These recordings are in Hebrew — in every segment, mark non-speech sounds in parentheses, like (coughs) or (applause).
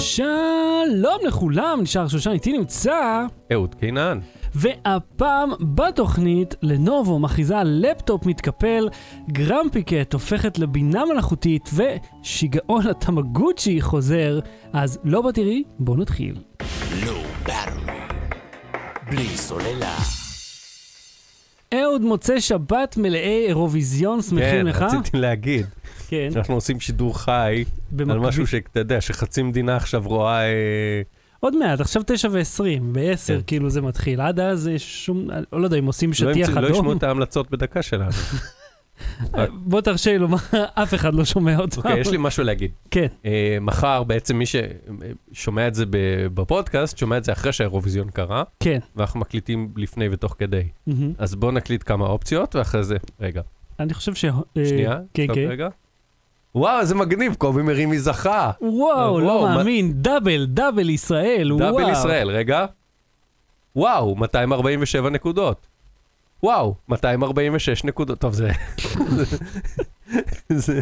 שלום לכולם, נשאר שושן, איתי נמצא, אהוד קינן. והפעם בתוכנית לנובו מכריזה על לפטופ מתקפל, גרמפיקט הופכת לבינה מלאכותית ושיגעון התמגוצ'י חוזר, אז לא בתראי, בואו נתחיל. לא. בלי סוללה. אהוד מוצא שבת מלאי אירוויזיון, שמחים לך? כן, רציתי להגיד, כן. אנחנו עושים שידור חי על במקביל- משהו שאתה יודע, שחצי מדינה עכשיו רואה... אה, עוד מעט, עכשיו תשע ועשרים, בעשר כן. כאילו זה מתחיל, עד אז יש שום, לא יודע אם עושים לא שטיח ימצאו- לא ישמעו אדום. את ההמלצות בדקה שלנו. (laughs) בוא תרשה לי לומר, (laughs) אף אחד לא שומע אותם. אוקיי, יש לי משהו להגיד. כן, אה, מחר בעצם מי ששומע את זה בפודקאסט, שומע את זה אחרי שהאירוויזיון קרה, כן. ואנחנו מקליטים לפני ותוך כדי. מהמם. אז בואו נקליט כמה אופציות, ואחרי זה... רגע, אני חושב ש... אה, שנייה. כן, כן. רגע. וואו, איזה מגניב, קובי מרימי זכה. וואו, לא מאמין, דאבל, דאבל ישראל, וואו. דאבל ישראל, רגע. וואו, 247 נקודות. וואו, 246 נקודות. טוב, זה... (laughs) זה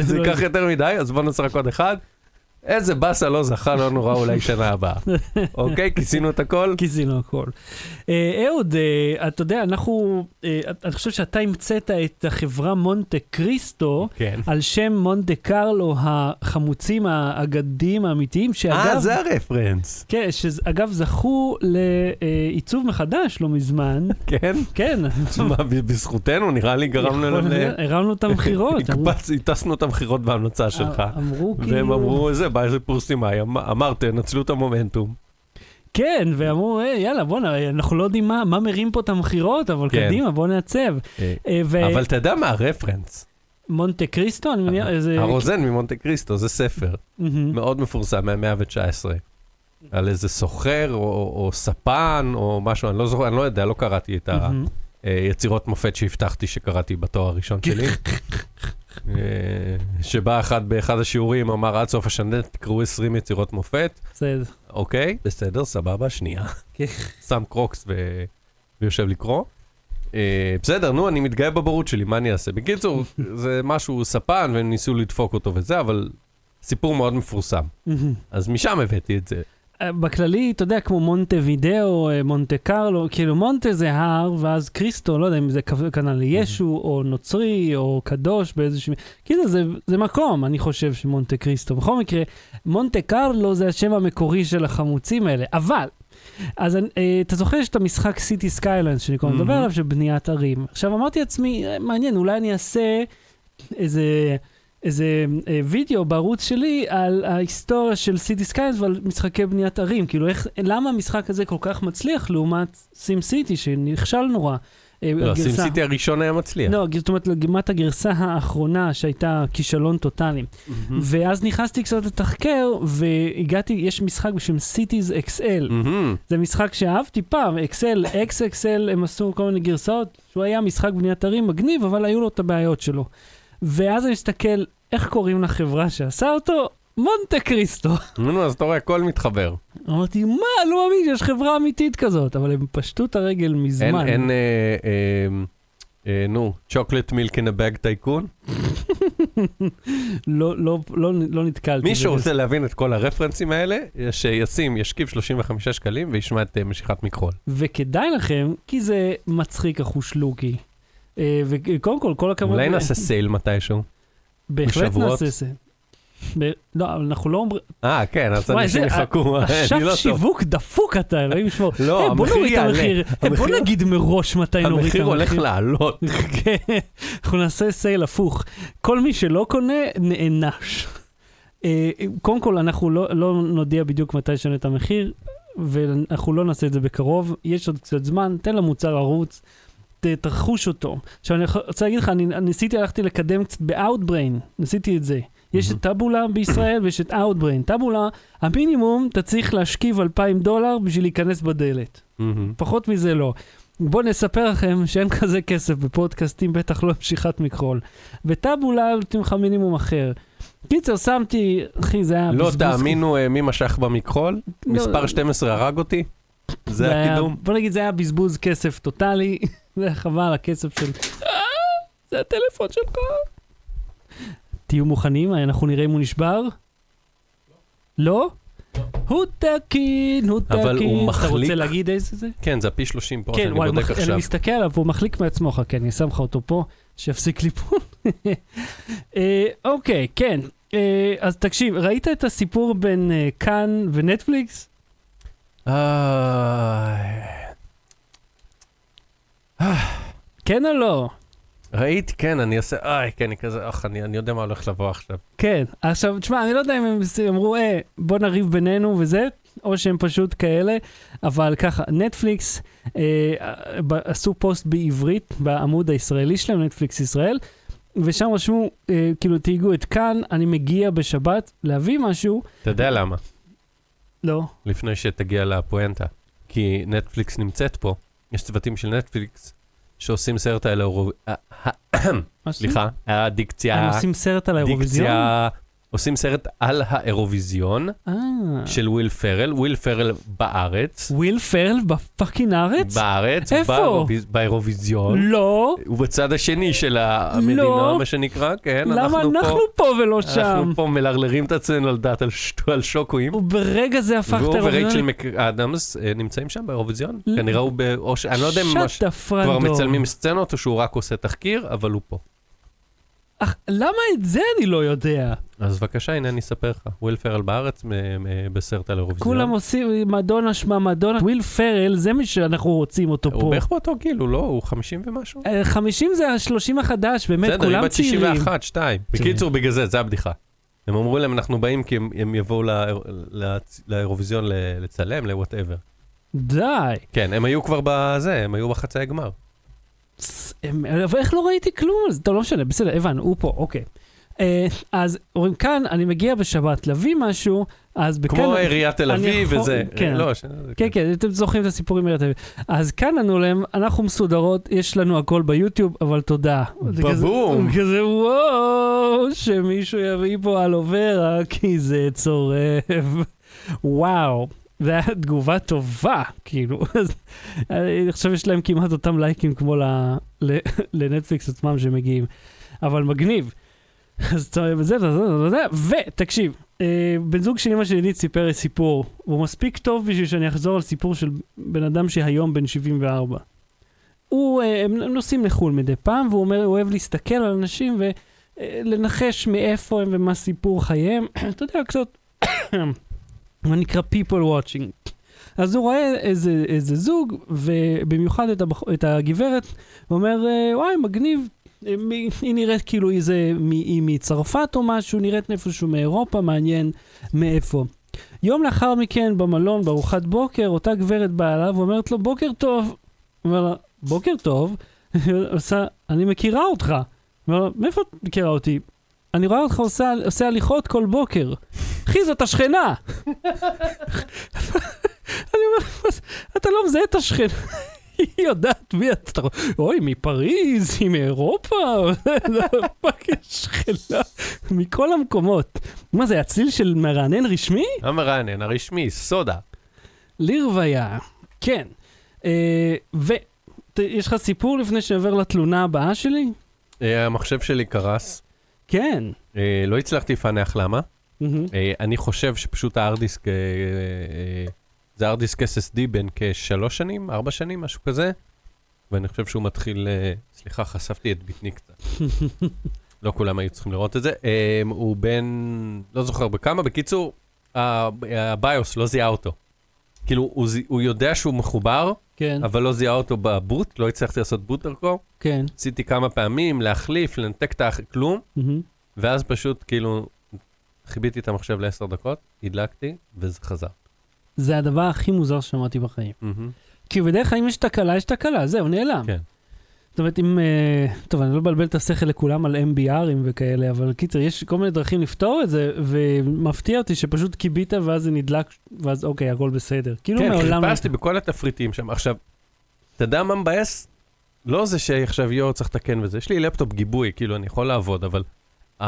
זה לא- ייקח יותר מדי, אז בוא נעשה רק עוד אחד. איזה באסה לא זכה, לא נורא, אולי שנה הבאה. (laughs) אוקיי, כיסינו את הכל? כיסינו הכל. אה, אהוד, אה, אתה יודע, אנחנו, אה, אני חושב שאתה המצאת את החברה מונטה קריסטו כן. על שם מונטה קרלו החמוצים האגדיים האמיתיים, אה, שאגב, זה הרפרנס. כן, שאגב זכו לעיצוב מחדש לא מזמן, (laughs) כן? כן. ב- בזכותנו, נראה לי גרמנו להם הרמנו את המכירות. (laughs) הטסנו את המכירות בהמלצה שלך. אמרו כאילו... והם אמרו, זה, בא איזה פורסימאי, אמ- אמרת, נצלו את המומנטום. כן, ואמרו, "אה, יאללה, בוא'נה, אנחנו לא יודעים מה, מה מרים פה את המכירות, אבל כן. קדימה, בוא נעצב. אה, אה, ו- אבל אתה יודע מה הרפרנס? מונטה קריסטו, אני מניח, איזה... הרוזן ממונטה קריסטו, זה ספר. מאוד מפורסם מהמאה ה-19. על איזה סוחר או, או ספן או משהו, אני לא זוכר, אני לא יודע, לא קראתי את. היצירות מופת שהבטחתי שקראתי בתואר הראשון שלי. (laughs) אה, שבא אחד באחד השיעורים, אמר עד סוף השנה תקראו 20 יצירות מופת, בסדר. אוקיי, בסדר, סבבה, שנייה. כן. שם Crocs ו... ויושב לקרוא. אה, בסדר, נו, אני מתגאה בבורות שלי, מה אני אעשה? בקיצור, (laughs) זה משהו ספן, והם ניסו לדפוק אותו וזה, אבל סיפור מאוד מפורסם. אז משם הבאתי את זה. בכללי, אתה יודע, כמו מונטה וידאו, אה, מונטה קרלו, כאילו מונטה זה הר, ואז קריסטו, לא יודע אם זה כנ"ל לישו, או נוצרי, או קדוש באיזשהו... כאילו, זה, זה מקום, אני חושב, שמונטה קריסטו. בכל מקרה, מונטה קרלו זה השם המקורי של החמוצים האלה. אבל, אז אה, אתה זוכר שיש את המשחק Cities Skylines, שאני הזמן מדבר. עליו, של בניית ערים. עכשיו, אמרתי לעצמי, אה, מעניין, אולי אני אעשה איזה... איזה אה, וידאו בערוץ שלי על ההיסטוריה של Cities Skylines ועל משחקי בניית ערים. כאילו, איך, למה המשחק הזה כל כך מצליח לעומת SimCity, שנכשל נורא. אה, לא, הגרסה. SimCity הראשון היה מצליח. לא, זאת אומרת, לעומת הגרסה האחרונה שהייתה כישלון טוטאלי. מהמם. ואז נכנסתי קצת לתחקר, והגעתי, יש משחק בשם Cities XL. מהמם. זה משחק שאהבתי פעם, אקסל, אקס אקסל, הם עשו כל מיני גרסאות, שהוא היה משחק בניית ערים מגניב, אבל היו לו את הבעיות שלו. ואז אני מסתכל, איך קוראים לחברה שעשה אותו? מונטה קריסטו. נו, אז אתה רואה, הכל מתחבר. אמרתי, מה, לא מאמין שיש חברה אמיתית כזאת, אבל הם פשטו את הרגל מזמן. אין, אה, אה, אה, נו, צ'וקלט מילק אין הבאג טייקון? לא, לא, לא, לא נתקלתי. מי. שרוצה להבין את כל הרפרנסים האלה, שישים, ישכיב 35 שקלים וישמע את משיכת מכחול. וכדאי לכם, כי זה מצחיק החושלוקי. אה, וקודם כל, כל הכבוד. אולי נעשה סייל מתישהו. בהחלט? נעשה. ב- לא, אבל אנחנו לא אומרים... אה, כן, אז אנשים יחכו, אני עכשיו לא. שיווק דפוק אתה, אלוהים ישמור. לא, בוא המחיר יעלה. בוא נגיד מראש מתי נוריד את המחיר. המחיר הולך לעלות. (laughs) כן, אנחנו נעשה סייל הפוך. כל מי שלא קונה, נענש. אה, קודם כל, אנחנו לא, לא נודיע בדיוק מתי נשנה את המחיר, ואנחנו לא נעשה את זה בקרוב. יש עוד קצת זמן, תן למוצר ערוץ, ת- תחוש אותו. עכשיו, אני רוצה להגיד לך, אני ניסיתי, הלכתי לקדם קצת ב-Outbrain, ניסיתי את זה. יש את טאבולה בישראל ויש את Outbrain. טאבולה, המינימום, אתה צריך להשכיב 2,000 דולר בשביל להיכנס בדלת. פחות מזה לא. בואו נספר לכם שאין כזה כסף בפודקאסטים, בטח לא משיכת מכחול. בטאבולה נותנים לך מינימום אחר. קיצר, שמתי, אחי, זה היה לא בזבוז- תאמינו אה, מי משך במכחול, לא, מספר 12 הרג אותי, זה הקידום. בוא נגיד, זה היה בזבוז כסף טוטאלי, זה חבל הכסף של... אה, זה הטלפון שלך. תהיו מוכנים, אנחנו נראה אם הוא נשבר. לא? הוא תקין, הוא תקין. אבל הוא אתה מחליק- רוצה להגיד איזה זה? כן, זה הפי 30 פה, כן, שאני וואי, בודק מח- אני עכשיו. מסתכל עליו והוא מחליק מעצמו, חכה, אני שם לך אותו פה, שיפסיק ליפול. (laughs) אה, אוקיי, כן. אה, אז תקשיב, ראית את הסיפור בין כאן ונטפליקס? כן או לא? ראיתי, כן, אני אעשה, איי, כן, אני כזה, אך, אני אני יודע מה הולך לבוא עכשיו. כן. עכשיו, תשמע, אני לא יודע אם הם אמרו, אה, בוא נריב בינינו וזה, או שהם פשוט כאלה, אבל ככה, נטפליקס אה, עשו פוסט בעברית בעמוד הישראלי שלהם, נטפליקס ישראל, ושם רשמו, אה, כאילו, תהיגו את כאן, אני מגיע בשבת להביא משהו. אתה יודע למה? לא. לפני שתגיע לפואנטה. כי נטפליקס נמצאת פה, יש צוותים של נטפליקס שעושים סרט על האירוויזיון. סליחה, הדיקציה... הם עושים סרט על האירוויזיון? דיקציה... עושים סרט על האירוויזיון אה. של וויל פרל, וויל פרל בארץ. וויל פרל ב fucking הארץ? בארץ, איפה? באירוויז- באירוויזיון. לא. הוא בצד השני של המדינה, לא. מה שנקרא, כן, למה אנחנו אנחנו פה, פה ולא שם? אנחנו פה מלרלרים את עצמנו על דעת על שט- על שוקויים. וברגע זה הפך את והוא האירוויזיון... ורייצ'ל מק אדמס אה, נמצאים שם באירוויזיון. כנראה הוא ב... או ש... אני לא יודע אם ממש. כבר מצלמים סצנות או שהוא רק עושה תחקיר, אבל הוא פה. אך, למה את זה אני לא יודע? אז בבקשה, הנה אני אספר לך. וויל פרל בארץ בסרט על האירוויזיון. כולם עושים מדונה שמה מדונה. וויל פרל, זה מי שאנחנו רוצים אותו הוא פה. בערך באותו גיל, הוא לא? הוא 50 ומשהו? אה, 50 זה ה-30 החדש, באמת, בסדר, היא כולם בת צעירים. 61, 2. בקיצור, בגלל זה, זה הבדיחה. הם אמרו להם, אנחנו באים כי הם- הם יבואו לאירוויזיון לצלם, ל whatever. די. כן, הם היו כבר בזה, הם היו בחצי הגמר. אבל איך לא ראיתי כלום? טוב, לא משנה, בסדר, הבנו, הוא פה, אוקיי. אה, אז אומרים, כאן אני מגיע בשבת להביא משהו, אז בכאן... כמו עיריית תל אביב וזה. כן. לא, ש- כן, כן, אתם זוכרים את הסיפורים מעיריית תל אביב. אז כאן ענו להם, אנחנו מסודרות, יש לנו הכל ביוטיוב, אבל תודה. בבום. כזה וואו, שמישהו יביא פה על כי זה צורב. וואו. זו הייתה תגובה טובה, כאילו. אז אני חושב שיש להם כמעט אותם לייקים כמו ל- ל- לנטפליקס עצמם שמגיעים. אבל מגניב. אז צ- וזה, זה, זה, זה, ותקשיב, אה, בן זוג של אמא של עידית סיפר לי סיפור, והוא מספיק טוב בשביל שאני אחזור על סיפור של בן אדם שהיום בן 74. הוא, אה, הם נוסעים לחו"ל מדי פעם, והוא אומר, הוא אוהב להסתכל על אנשים ולנחש מאיפה הם ומה סיפור חייהם. (coughs) אתה יודע, קצת, מה נקרא people watching. אז הוא רואה איזה, איזה זוג, ובמיוחד את, הבח... את הגברת, הוא אומר, אה, וואי, מגניב, אה, היא נראית כאילו איזה, היא מצרפת או משהו, נראית איפשהו מאירופה, מעניין מאיפה. יום לאחר מכן, במלון, בארוחת בוקר, אותה גברת באה אליו ואומרת לו, בוקר טוב. אומר לה, בוקר טוב. (laughs) עושה, אני מכירה אותך. אומר לה, מאיפה את מכירה אותי? אני רואה אותך עושה, עושה הליכות כל בוקר. אחי, זאת השכנה. אני אומר, "מה- אתה לא מזהה את השכנה. היא יודעת מי אתה. אוי, מפריז, היא מאירופה, fucking שכנה, מכל המקומות. מה זה, הצליל של מרענן רשמי? המרענן הרשמי, סודה. לרוויה, כן. אה, ויש לך סיפור לפני שעובר לתלונה הבאה שלי? אה, המחשב שלי קרס, כן. אה, לא הצלחתי לפענח למה. אה, אני חושב שפשוט הארדיסק, אה, אה, זה ארדיסק SSD בין כשלוש שנים, ארבע שנים, משהו כזה, ואני חושב שהוא מתחיל, סליחה, חשפתי את בטני קצת. (laughs) לא כולם היו צריכים לראות את זה. הוא בין, לא זוכר בכמה, בקיצור, הביוס לא זיהה אותו. כאילו, הוא, הוא יודע שהוא מחובר, כן, אבל לא זיהה אותו בבוט, לא הצלחתי לעשות בוט דרכו. כן. עשיתי כמה פעמים, להחליף, לנתק את. כלום, מהמם. ואז פשוט כאילו חיביתי את המחשב לעשר דקות, הדלקתי, וזה חזר. זה הדבר הכי מוזר ששמעתי בחיים. מהמם. כי בדרך כלל אם יש תקלה, יש תקלה, זהו, נעלם. כן. זאת אומרת, אם... אה, טוב, אני לא מבלבל את השכל לכולם על MBRים וכאלה, אבל קיצר, יש כל מיני דרכים לפתור את זה, ומפתיע אותי שפשוט כיבית ואז זה נדלק, ואז אוקיי, הכל בסדר. כאילו כן, מעולם... לא- חיפשתי בכל התפריטים שם. עכשיו, אתה יודע מה מבאס? לא זה שעכשיו יואו צריך לתקן וזה, יש לי לפטופ גיבוי, כאילו אני יכול לעבוד, אבל uh,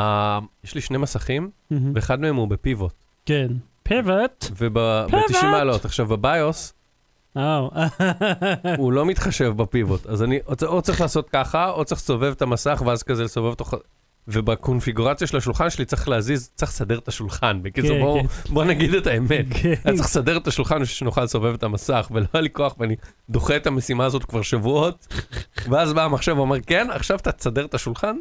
יש לי שני מסכים, מהמם. ואחד מהם הוא בפיבוט, כן. פיבוט. וב-90 Pivot. מעלות. עכשיו, בביוס, או. (laughs) הוא לא מתחשב בפיבוט, אז אני או צריך לעשות ככה, או צריך לסובב את המסך, ואז כזה לסובב אותו, ובקונפיגורציה של השולחן שלי צריך להזיז, צריך לסדר את השולחן. בקיצור, כן, בואו כן. בוא נגיד את האמת. כן. אני צריך לסדר את השולחן בשביל שנוכל לסובב את המסך, ולא היה לי כוח, ואני דוחה את המשימה הזאת כבר שבועות, ואז בא המחשב ואומר, כן, עכשיו אתה תסדר את השולחן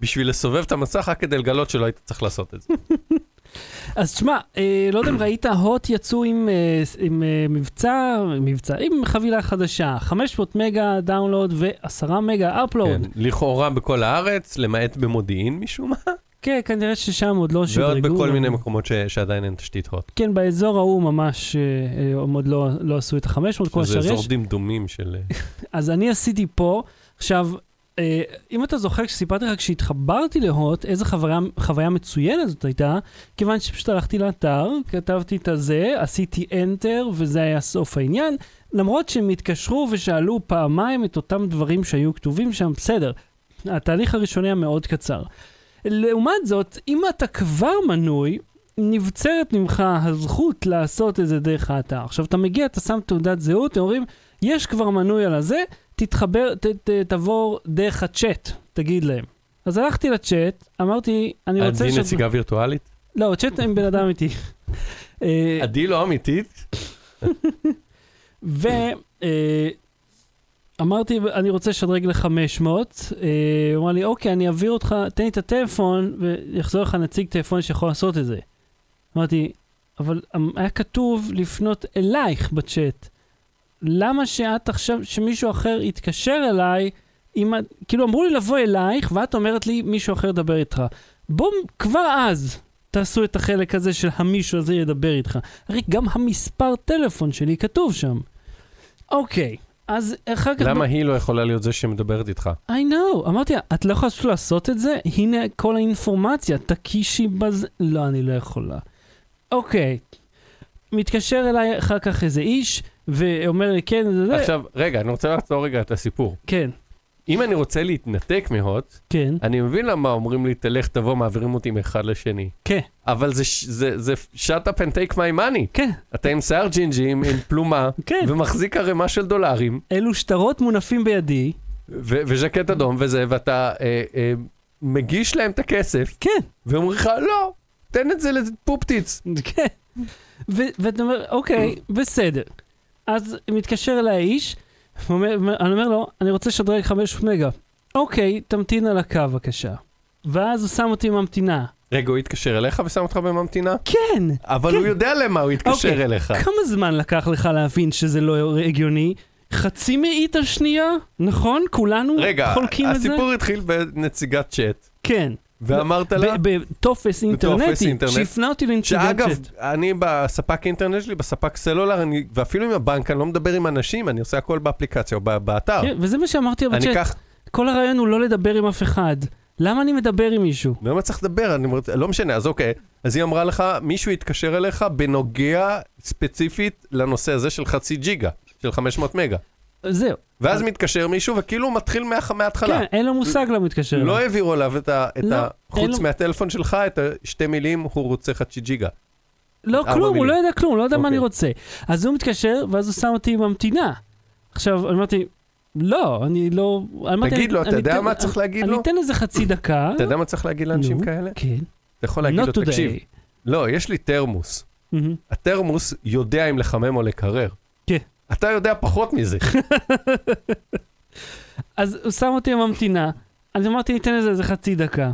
בשביל לסובב את המסך, רק כדי לגלות שלא היית צריך לעשות את זה. (laughs) אז תשמע, אה, לא יודע אם ראית, הוט יצאו עם, אה, עם אה, מבצע, מבצע, עם חבילה חדשה, 500 מגה דאונלוד ו-10 מגה אפלוד. כן, לכאורה בכל הארץ, למעט במודיעין משום מה, כן, כנראה ששם עוד לא שדרגו. ועוד בכל מיני מקומות ש- שעדיין אין תשתית הוט. כן, באזור ההוא ממש, אה, אה, הם עוד לא, לא עשו את ה-500, כל השאר אזור יש. דמדומים של... (laughs) אז אני עשיתי פה, עכשיו, אם אתה זוכר, כשסיפרתי לך, כשהתחברתי להוט, איזה חוויה, חוויה מצוינת זאת הייתה, כיוון שפשוט הלכתי לאתר, כתבתי את הזה, עשיתי enter, וזה היה סוף העניין. למרות שהם התקשרו ושאלו פעמיים את אותם דברים שהיו כתובים שם, בסדר. התהליך הראשוני היה מאוד קצר. לעומת זאת, אם אתה כבר מנוי, נבצרת ממך הזכות לעשות את זה דרך האתר. עכשיו, אתה מגיע, אתה שם תעודת זהות, הם אומרים, יש כבר מנוי על הזה, תתחבר, ת, ת, תעבור דרך הצ'אט, תגיד להם. אז הלכתי לצ'אט, אמרתי, אני רוצה... עדי נציגה וירטואלית? לא, צ'אט עם בן אדם אמיתי. אה, (laughs) עדי לא אמיתית? ו... אה, אמרתי, אני רוצה לשדרג ל-500, הוא אמר לי, אוקיי, אני אעביר אותך, תן לי את הטלפון, ויחזור לך נציג טלפון שיכול לעשות את זה. אמרתי, אבל אמ, היה כתוב לפנות אלייך בצ'אט. למה שאת עכשיו, שמישהו אחר יתקשר אליי, אם, את- כאילו אמרו לי לבוא אלייך, ואת אומרת לי, מישהו אחר ידבר איתך. בואו כבר אז תעשו את החלק הזה של המישהו הזה ידבר איתך. הרי גם המספר טלפון שלי כתוב שם. אוקיי, אז אחר כך... למה היא לא יכולה להיות זה שמדברת איתך? I know, אמרתי לה, את לא יכולה לעשות את זה? הנה כל האינפורמציה, תקישי בזה. לא, אני לא יכולה. אוקיי, מתקשר אליי אחר כך איזה איש, ואומר לי, כן, זה זה, עכשיו, רגע, אני רוצה לעצור רגע את הסיפור. כן, אם אני רוצה להתנתק מהוט, כן, אני מבין למה אומרים לי, תלך, תבוא, מעבירים אותי מאחד לשני. כן, אבל זה, זה, זה shut up and take my money. כן, אתה עם שיער ג'ינג'ים, עם (laughs) פלומה, כן. ומחזיק ערימה של דולרים, אלו שטרות מונפים בידי, ו- וז'קט אדום וזה, ואתה אה, אה, מגיש להם את הכסף, כן, ואומרים לך, לא, תן את זה לפופטיץ. כן. ואתה אומר, אוקיי, (clears throat) בסדר. אז מתקשר אליי האיש, אני אומר לו, אני רוצה לשדרג 500 מגה. אוקיי, תמתין על הקו בבקשה. ואז הוא שם אותי ממתינה. רגע, הוא התקשר אליך ושם אותך בממתינה? כן! אבל כן. הוא יודע למה הוא התקשר אוקיי. אליך. כמה זמן לקח לך להבין שזה לא הגיוני? חצי מאית על שנייה? נכון? כולנו רגע, חולקים את זה? הסיפור התחיל בנציגת צ'אט, כן. ואמרת לה, בטופס אינטרנטי, אינטרנט. שהפנה אותי לנציגת שאגב, צ'אט. אני בספק אינטרנט שלי, בספק סלולר, אני, ואפילו עם הבנק, אני לא מדבר עם אנשים, אני עושה הכל באפליקציה או באתר. כן, וזה מה שאמרתי בצ'אט. אקח, כל הרעיון הוא לא לדבר עם אף אחד. למה אני מדבר עם מישהו? למה צריך לדבר? אני לא משנה, אז אוקיי. אז היא אמרה לך, מישהו יתקשר אליך בנוגע ספציפית לנושא הזה של חצי ג'יגה, של 500 מגה. זהו. ואז מתקשר מישהו, וכאילו הוא מתחיל מה- מההתחלה. כן, אין לו מושג למה הוא מתקשר לא. העבירו עליו את ה... את לא, ה- חוץ לו- מהטלפון שלך, את השתי מילים, הוא רוצה חצי ג'יגה. לא, כלום, הוא. לא יודע כלום, הוא לא יודע מה אוקיי. אני רוצה. אז הוא מתקשר, ואז הוא שם אותי ממתינה. עכשיו, אני אמרתי, לא, אני לא... אמרתי, תגיד אני- לו, אתה אני יודע מה צריך להגיד אני לו? אתן לזה חצי דקה. אתה יודע מה צריך להגיד לאנשים כאלה? כן. אתה יכול להגיד לו, תקשיב. לא, יש לי תרמוס. התרמוס יודע אם לחמם או לקרר. כן. אתה יודע פחות מזה. (laughs) אז הוא שם אותי בממתינה, אז אמרתי, ניתן לזה איזה חצי דקה.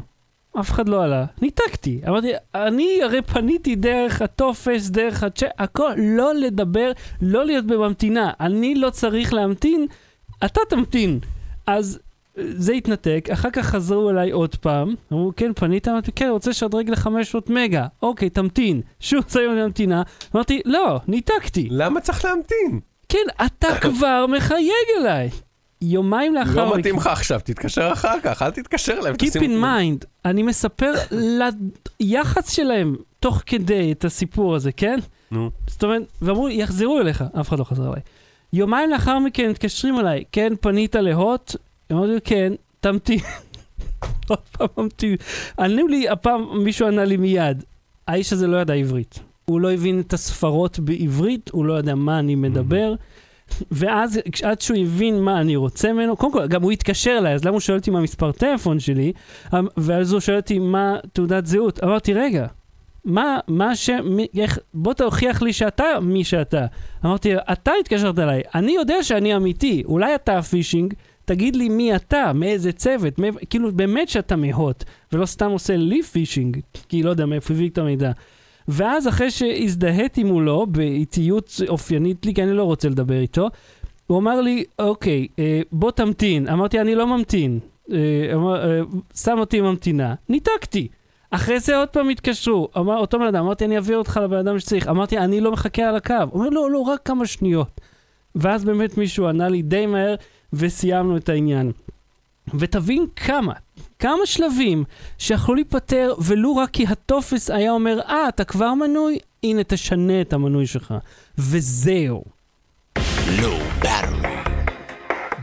אף אחד לא עלה, ניתקתי. אמרתי, אני הרי פניתי דרך הטופס, דרך הצ'אט, הכל, לא לדבר, לא להיות בממתינה. אני לא צריך להמתין, אתה תמתין. אז אה, זה התנתק, אחר כך חזרו אליי עוד פעם, אמרו, כן, פנית? אמרתי, כן, רוצה לשדרג ל-500 מגה. אוקיי, תמתין. שוב (laughs) שמים בממתינה, אמרתי, לא, ניתקתי. למה צריך להמתין? כן, אתה (coughs) כבר מחייג אליי. יומיים לאחר לא מתאים לך עכשיו, תתקשר אחר כך, אל תתקשר אליהם. Keep in mind, אני מספר ליח"צ שלהם תוך כדי את הסיפור הזה, כן? נו. זאת אומרת, ואמרו, יחזרו אליך, אף אחד לא חזר אליי. יומיים לאחר מכן מתקשרים אליי, כן, פנית להוט? אמרתי לו, כן, תמתין. (laughs) עוד פעם ממתין. ענו לי, הפעם מישהו ענה לי מיד, האיש הזה לא ידע עברית. הוא לא הבין את הספרות בעברית, הוא לא יודע מה אני מדבר. ואז עד שהוא הבין מה אני רוצה ממנו, קודם כל, גם הוא התקשר אליי, אז למה הוא שואל אותי מה מספר טלפון שלי? ואז הוא שואל אותי מה תעודת זהות. אמרתי, רגע, מה, מה השם, מי, איך, בוא תוכיח לי שאתה מי שאתה. אמרתי, אתה התקשרת אליי, אני יודע שאני אמיתי, אולי אתה הפישינג, תגיד לי מי אתה, מאיזה צוות, מאיפה, כאילו באמת שאתה מהוט, ולא סתם עושה לי פישינג, כי לא יודע מאיפה הביא את המידע. ואז אחרי שהזדהיתי מולו באיטיות אופיינית לי, כי אני לא רוצה לדבר איתו, הוא אמר לי, אוקיי, אה, בוא תמתין. אמרתי, אני לא ממתין. אה, אמר, אה, שם אותי ממתינה. ניתקתי. אחרי זה עוד פעם התקשרו. אמר אותו בן אדם, אמרתי, אני אעביר אותך לבן אדם שצריך. אמרתי, אני לא מחכה על הקו. הוא אומר, לא, לא, רק כמה שניות. ואז באמת מישהו ענה לי די מהר, וסיימנו את העניין. ותבין כמה, כמה שלבים שיכלו להיפטר, ולו רק כי הטופס היה אומר, אה, אתה כבר מנוי? הנה, תשנה את המנוי שלך. וזהו. Battery.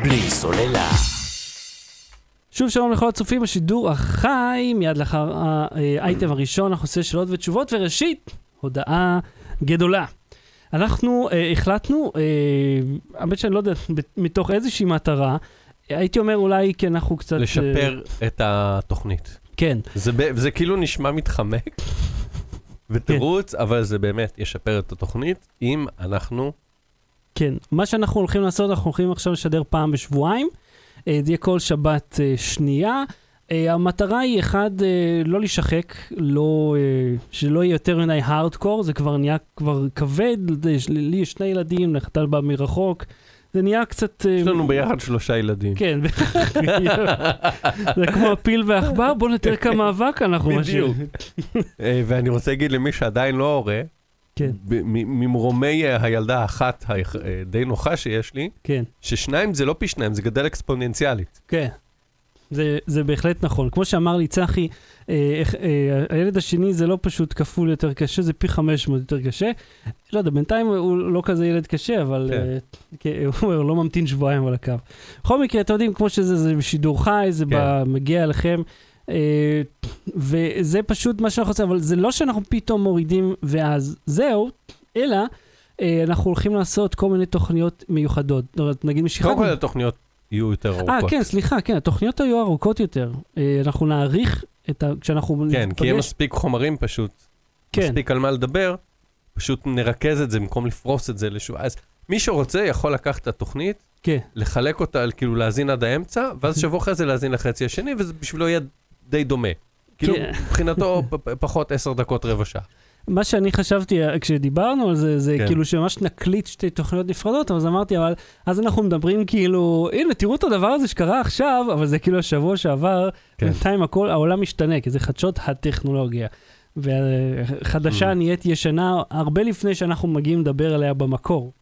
בלי סוללה. שוב שלום לכל הצופים בשידור החי, מיד לאחר האייטם הראשון, אנחנו עושה שאלות ותשובות, וראשית, הודעה גדולה. אנחנו אה, החלטנו, אה, האמת שאני לא יודע מתוך איזושהי מטרה, הייתי אומר אולי כי אנחנו קצת... אה, לשפר את התוכנית. כן, זה זה כאילו נשמע מתחמק ותירוץ, אבל זה באמת ישפר את התוכנית אם אנחנו... כן. מה שאנחנו הולכים לעשות, אנחנו הולכים עכשיו לשדר פעם בשבועיים. אה, זה יהיה כל שבת אה, שנייה. אה, המטרה היא, אחד, אה, לא להישחק, לא, אה, שלא יהיה יותר מדי הארדקור, זה כבר נהיה כבר כבד, לי יש שני ילדים, נחתל בא מרחוק. זה נהיה קצת... אה, יש לנו ביחד שלושה ילדים. כן, (laughs) זה כמו הפיל והעכבר, בוא נתאר כמה אבק אנחנו משאירים. בדיוק. אה, ואני רוצה להגיד למי שעדיין לא הורה, כן, ממרומי אה, הילדה האחת הדי נוחה שיש לי, כן. ששניים זה לא פי שניים, זה גדל אקספוננציאלית. כן, זה, זה בהחלט נכון. כמו שאמר לי צחי, הילד השני זה לא פשוט כפול יותר קשה, זה פי 500 יותר קשה. לא יודע, בינתיים הוא לא כזה ילד קשה, אבל כן. אה, כן, (laughs) הוא לא ממתין שבועיים על הקו. בכל מקרה, אתם יודעים, כמו שזה, זה בשידור חי, זה כן. מגיע אליכם. אה, וזה פשוט מה שאנחנו עושים, אבל זה לא שאנחנו פתאום מורידים ואז זהו, אלא אה, אנחנו הולכים לעשות כל מיני תוכניות מיוחדות. נגיד משיכת... קודם כל התוכניות יהיו יותר ארוכות. אה, כן, סליחה, כן, התוכניות היו ארוכות יותר. אה, אנחנו נעריך את ה... כשאנחנו כן, כי יהיה מספיק חומרים פשוט, כן, מספיק על מה לדבר, פשוט נרכז את זה במקום לפרוס את זה לשו... אז מי שרוצה יכול לקחת את התוכנית, כן, לחלק אותה, כאילו להאזין עד האמצע, ואז שבוע אחרי זה להאזין לחצי השני, וזה בשבילו יהיה די דומה. כאילו, כן. מבחינתו (laughs) פחות עשר דקות, רבע שעה. מה שאני חשבתי אה, כשדיברנו על זה, זה כן. כאילו שממש נקליט שתי תוכניות נפרדות, אז אמרתי, אבל אז אנחנו מדברים כאילו, הנה, תראו את הדבר הזה שקרה עכשיו, אבל זה כאילו השבוע שעבר, כן. בינתיים הכל, העולם משתנה, כי זה חדשות הטכנולוגיה. וחדשה Mm. נהיית ישנה הרבה לפני שאנחנו מגיעים לדבר עליה במקור.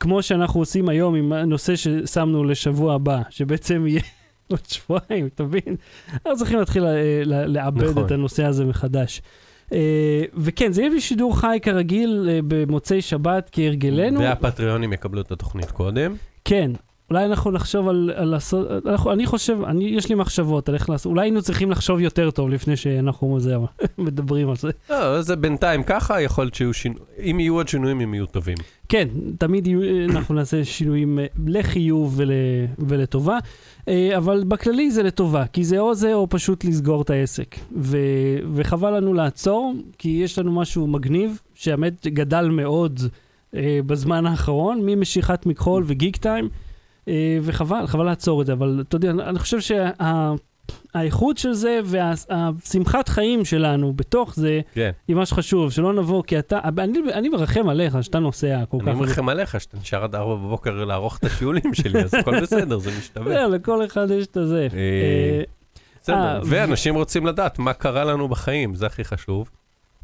כמו שאנחנו עושים היום עם הנושא ששמנו לשבוע הבא, שבעצם יהיה (laughs) עוד שבועיים, אתה מבין? אנחנו צריכים להתחיל אה, לעבד נכון. את הנושא הזה מחדש. אה, וכן, זה יהיה בשידור חי כרגיל אה, במוצאי שבת כהרגלנו. והפטריונים יקבלו את התוכנית קודם. כן, אולי אנחנו נחשוב על, על לעשות, אנחנו, אני חושב, אני, יש לי מחשבות על איך לעשות, אולי היינו צריכים לחשוב יותר טוב לפני שאנחנו זה, (laughs) מדברים על זה. לא, זה בינתיים ככה, יכול להיות שיהיו שינויים, אם יהיו עוד שינויים, הם יהיו טובים. כן, תמיד יהיו, (clears throat) אנחנו נעשה שינויים אה, לחיוב ול, ולטובה, אה, אבל בכללי זה לטובה, כי זה או זה או פשוט לסגור את העסק. ו, וחבל לנו לעצור, כי יש לנו משהו מגניב, שהאמת גדל מאוד אה, בזמן האחרון, ממשיכת מכחול וגיק טיים, וחבל, חבל לעצור את זה, אבל אתה יודע, אני חושב שהאיכות של זה והשמחת חיים שלנו בתוך זה, כן. היא מה שחשוב, שלא נבוא, כי אתה, אני, אני מרחם עליך שאתה נוסע כל כך. אני מרחם עליך שאתה נשאר עד ארבע בבוקר לערוך את הטיולים שלי, אז הכל (laughs) בסדר, זה משתווה. זהו, לכל אחד יש את הזה. אה, אה, בסדר, אה, ואנשים רוצים לדעת מה קרה לנו בחיים, זה הכי חשוב.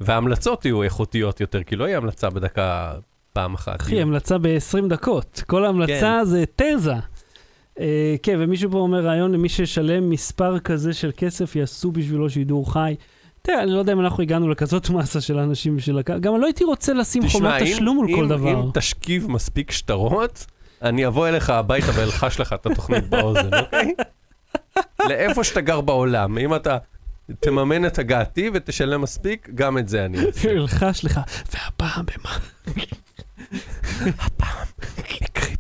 וההמלצות יהיו איכותיות יותר, כי לא יהיה המלצה בדקה פעם אחת. אחי, המלצה ב-20 דקות. כל ההמלצה זה תזה. אה, כן, ומישהו פה אומר רעיון למי שישלם מספר כזה של כסף, יעשו בשבילו שידור חי. תראה, אני לא יודע אם אנחנו הגענו לכזאת מסה של אנשים בשביל הקהל. גם לא הייתי רוצה לשים חומת תשלום על כל דבר. אם תשכיב מספיק שטרות, אני אבוא אליך הביתה ואלחש לך את התוכנית (laughs) באוזן, אוקיי? לאיפה שאתה גר בעולם, אם אתה תממן את הגעתי ותשלם מספיק, גם את זה אני אעשה. אלחש לך, והפעם במה? הפעם הקריב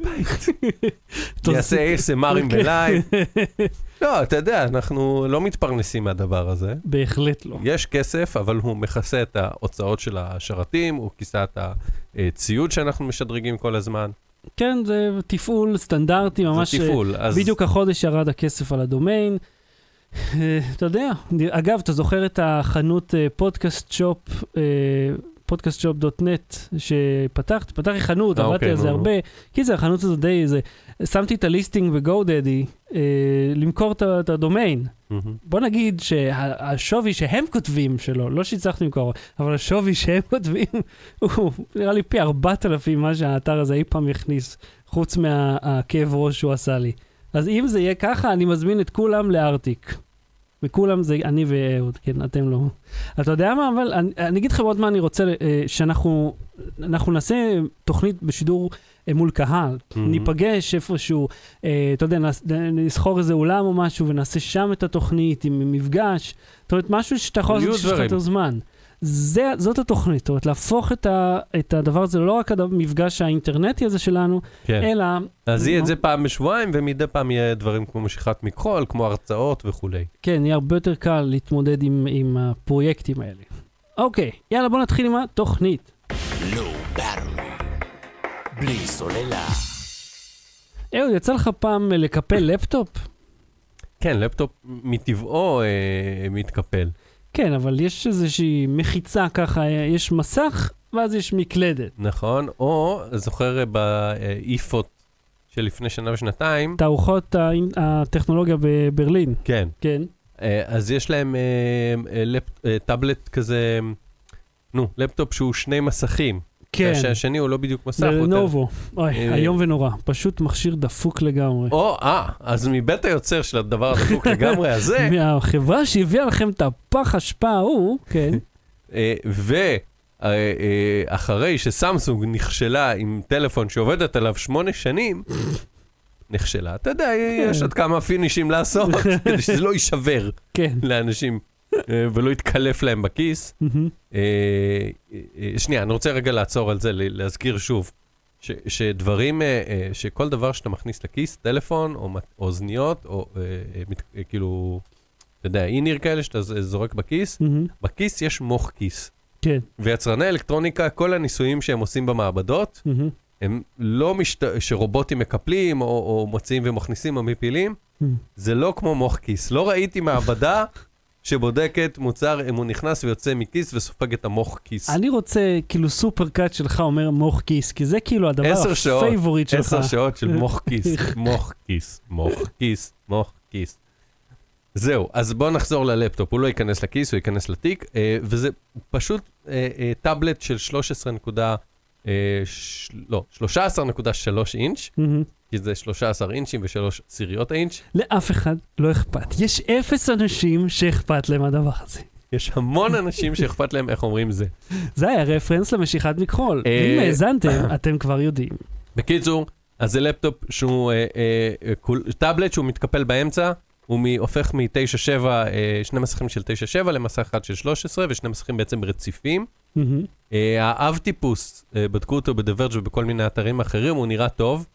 בבית, יעשה ASMRים בלייב. לא, אתה יודע, אנחנו לא מתפרנסים מהדבר הזה. בהחלט לא. יש כסף, אבל הוא מכסה את ההוצאות של השרתים, הוא כיסה את הציוד שאנחנו משדרגים כל הזמן. כן, זה תפעול סטנדרטי, ממש... זה תפעול. אז בדיוק החודש ירד הכסף על הדומיין. אה, אתה יודע, אגב, אתה זוכר את החנות אה, פודקאסט שופ, אה, נט, שפתחת, פתחתי חנות, אה, עבדתי אוקיי, על זה נו, נו. הרבה. קיצר, החנות הזו די, זה, שמתי את הליסטינג בגו דדי, למכור את את הדומיין. מהמם. בוא נגיד שהשווי שהם כותבים שלו, לא שהצלחתי למכור, אבל השווי שהם כותבים, (laughs) הוא נראה לי פי 4,000 מה שהאתר הזה אי פעם הכניס, חוץ מהכאב ראש שהוא עשה לי. אז אם זה יהיה ככה, אני מזמין את כולם לארטיק. וכולם זה אני ואהוד, כן, אתם לא. אתה יודע מה, אבל אני, אני אגיד לכם עוד מה אני רוצה, אה, שאנחנו אנחנו נעשה תוכנית בשידור אה, מול קהל. מהמם. ניפגש איפשהו, אה, אתה יודע, נס- נסחור איזה אולם או משהו ונעשה שם את התוכנית עם מפגש. זאת אומרת, משהו שאתה יכול לעשות שיש לך. יותר זמן. זה, זאת התוכנית, זאת אומרת, להפוך את, ה, את הדבר הזה, לא רק המפגש האינטרנטי הזה שלנו, כן. אלא... אז יהיה את? זה פעם בשבועיים, ומדי פעם יהיה דברים כמו משיכת מכחול, כמו הרצאות וכולי. כן, יהיה הרבה יותר קל להתמודד עם, עם הפרויקטים האלה. אוקיי, יאללה, בוא נתחיל עם התוכנית. Low Battery. בלי סוללה. אהוד, יצא לך פעם לקפל לפטופ? כן, לפטופ מטבעו אה, מתקפל. כן, אבל יש איזושהי מחיצה ככה, אה, יש מסך, ואז יש מקלדת. נכון, או זוכר באיפות של לפני שנה ושנתיים, תערוכות הטכנולוגיה בברלין, כן, כן. אה, אז יש להם אה, אה, אה, טאבלט כזה, נו, לפטופ שהוא שני מסכים. כן, שהשני הוא לא בדיוק מסך. לנובו. אוי, אה, איום ונורא. פשוט מכשיר דפוק לגמרי. או, אה, אז מבית היוצר של הדבר הדפוק (laughs) לגמרי הזה, מהחברה שהביאה לכם את הפח אשפה ההוא, כן. (laughs) ואחרי שסמסונג נכשלה עם טלפון שעובדת עליו שמונה שנים, (laughs) נכשלה. אתה יודע, יש עוד כמה פינישים לעשות, כדי שזה לא יישבר כן. לאנשים אה, ולא יתקלף להם בכיס. אה, אה, שנייה, אני רוצה רגע לעצור על זה, להזכיר שוב, ש- שדברים, אה, אה, שכל דבר שאתה מכניס לכיס, טלפון או אוזניות, או אה, אה, אה, כאילו, אתה יודע, in-ear כאלה שאתה זורק בכיס. בכיס יש מוך כיס. כן. ויצרני אלקטרוניקה, כל הניסויים שהם עושים במעבדות. הם לא משת... שרובוטים מקפלים, או, או מוציאים ומכניסים או מפילים. זה לא כמו מוך כיס. לא ראיתי מעבדה שבודקת מוצר אם הוא נכנס ויוצא מכיס וסופג את המוך כיס. אני רוצה, כאילו, supercut שלך אומר מוך כיס, כי זה כאילו הדבר עשר שעות, ה favorite שלך. עשר שעות של מוך כיס, (laughs) מוך כיס, מוח כיס, מוח כיס. זהו, אז בואו נחזור ללפטופ, הוא לא ייכנס לכיס, הוא ייכנס לתיק, אה, וזה פשוט אה, אה, טאבלט של 13 נקודה, ש... לא, 13.3 אינץ', מהמם. כי זה 13 אינצ'ים ושלוש עשיריות האינץ'. לאף אחד לא אכפת. יש אפס אנשים שאכפת להם הדבר הזה. יש המון אנשים שאכפת להם איך אומרים זה. זה היה רפרנס למשיכת מכחול. אה, אם האזנתם, (coughs) אתם כבר יודעים. בקיצור, אז זה לפטופ שהוא אה, אה, אה, טאבלט שהוא מתקפל באמצע, הוא מ- הופך מ-9.7, אה, שני מסכים של 9.7 למסך אחד של 13, ושני מסכים בעצם רציפים. מהמם. אה, האב טיפוס, אה, בדקו אותו בדברג' ובכל מיני אתרים אחרים, הוא נראה טוב.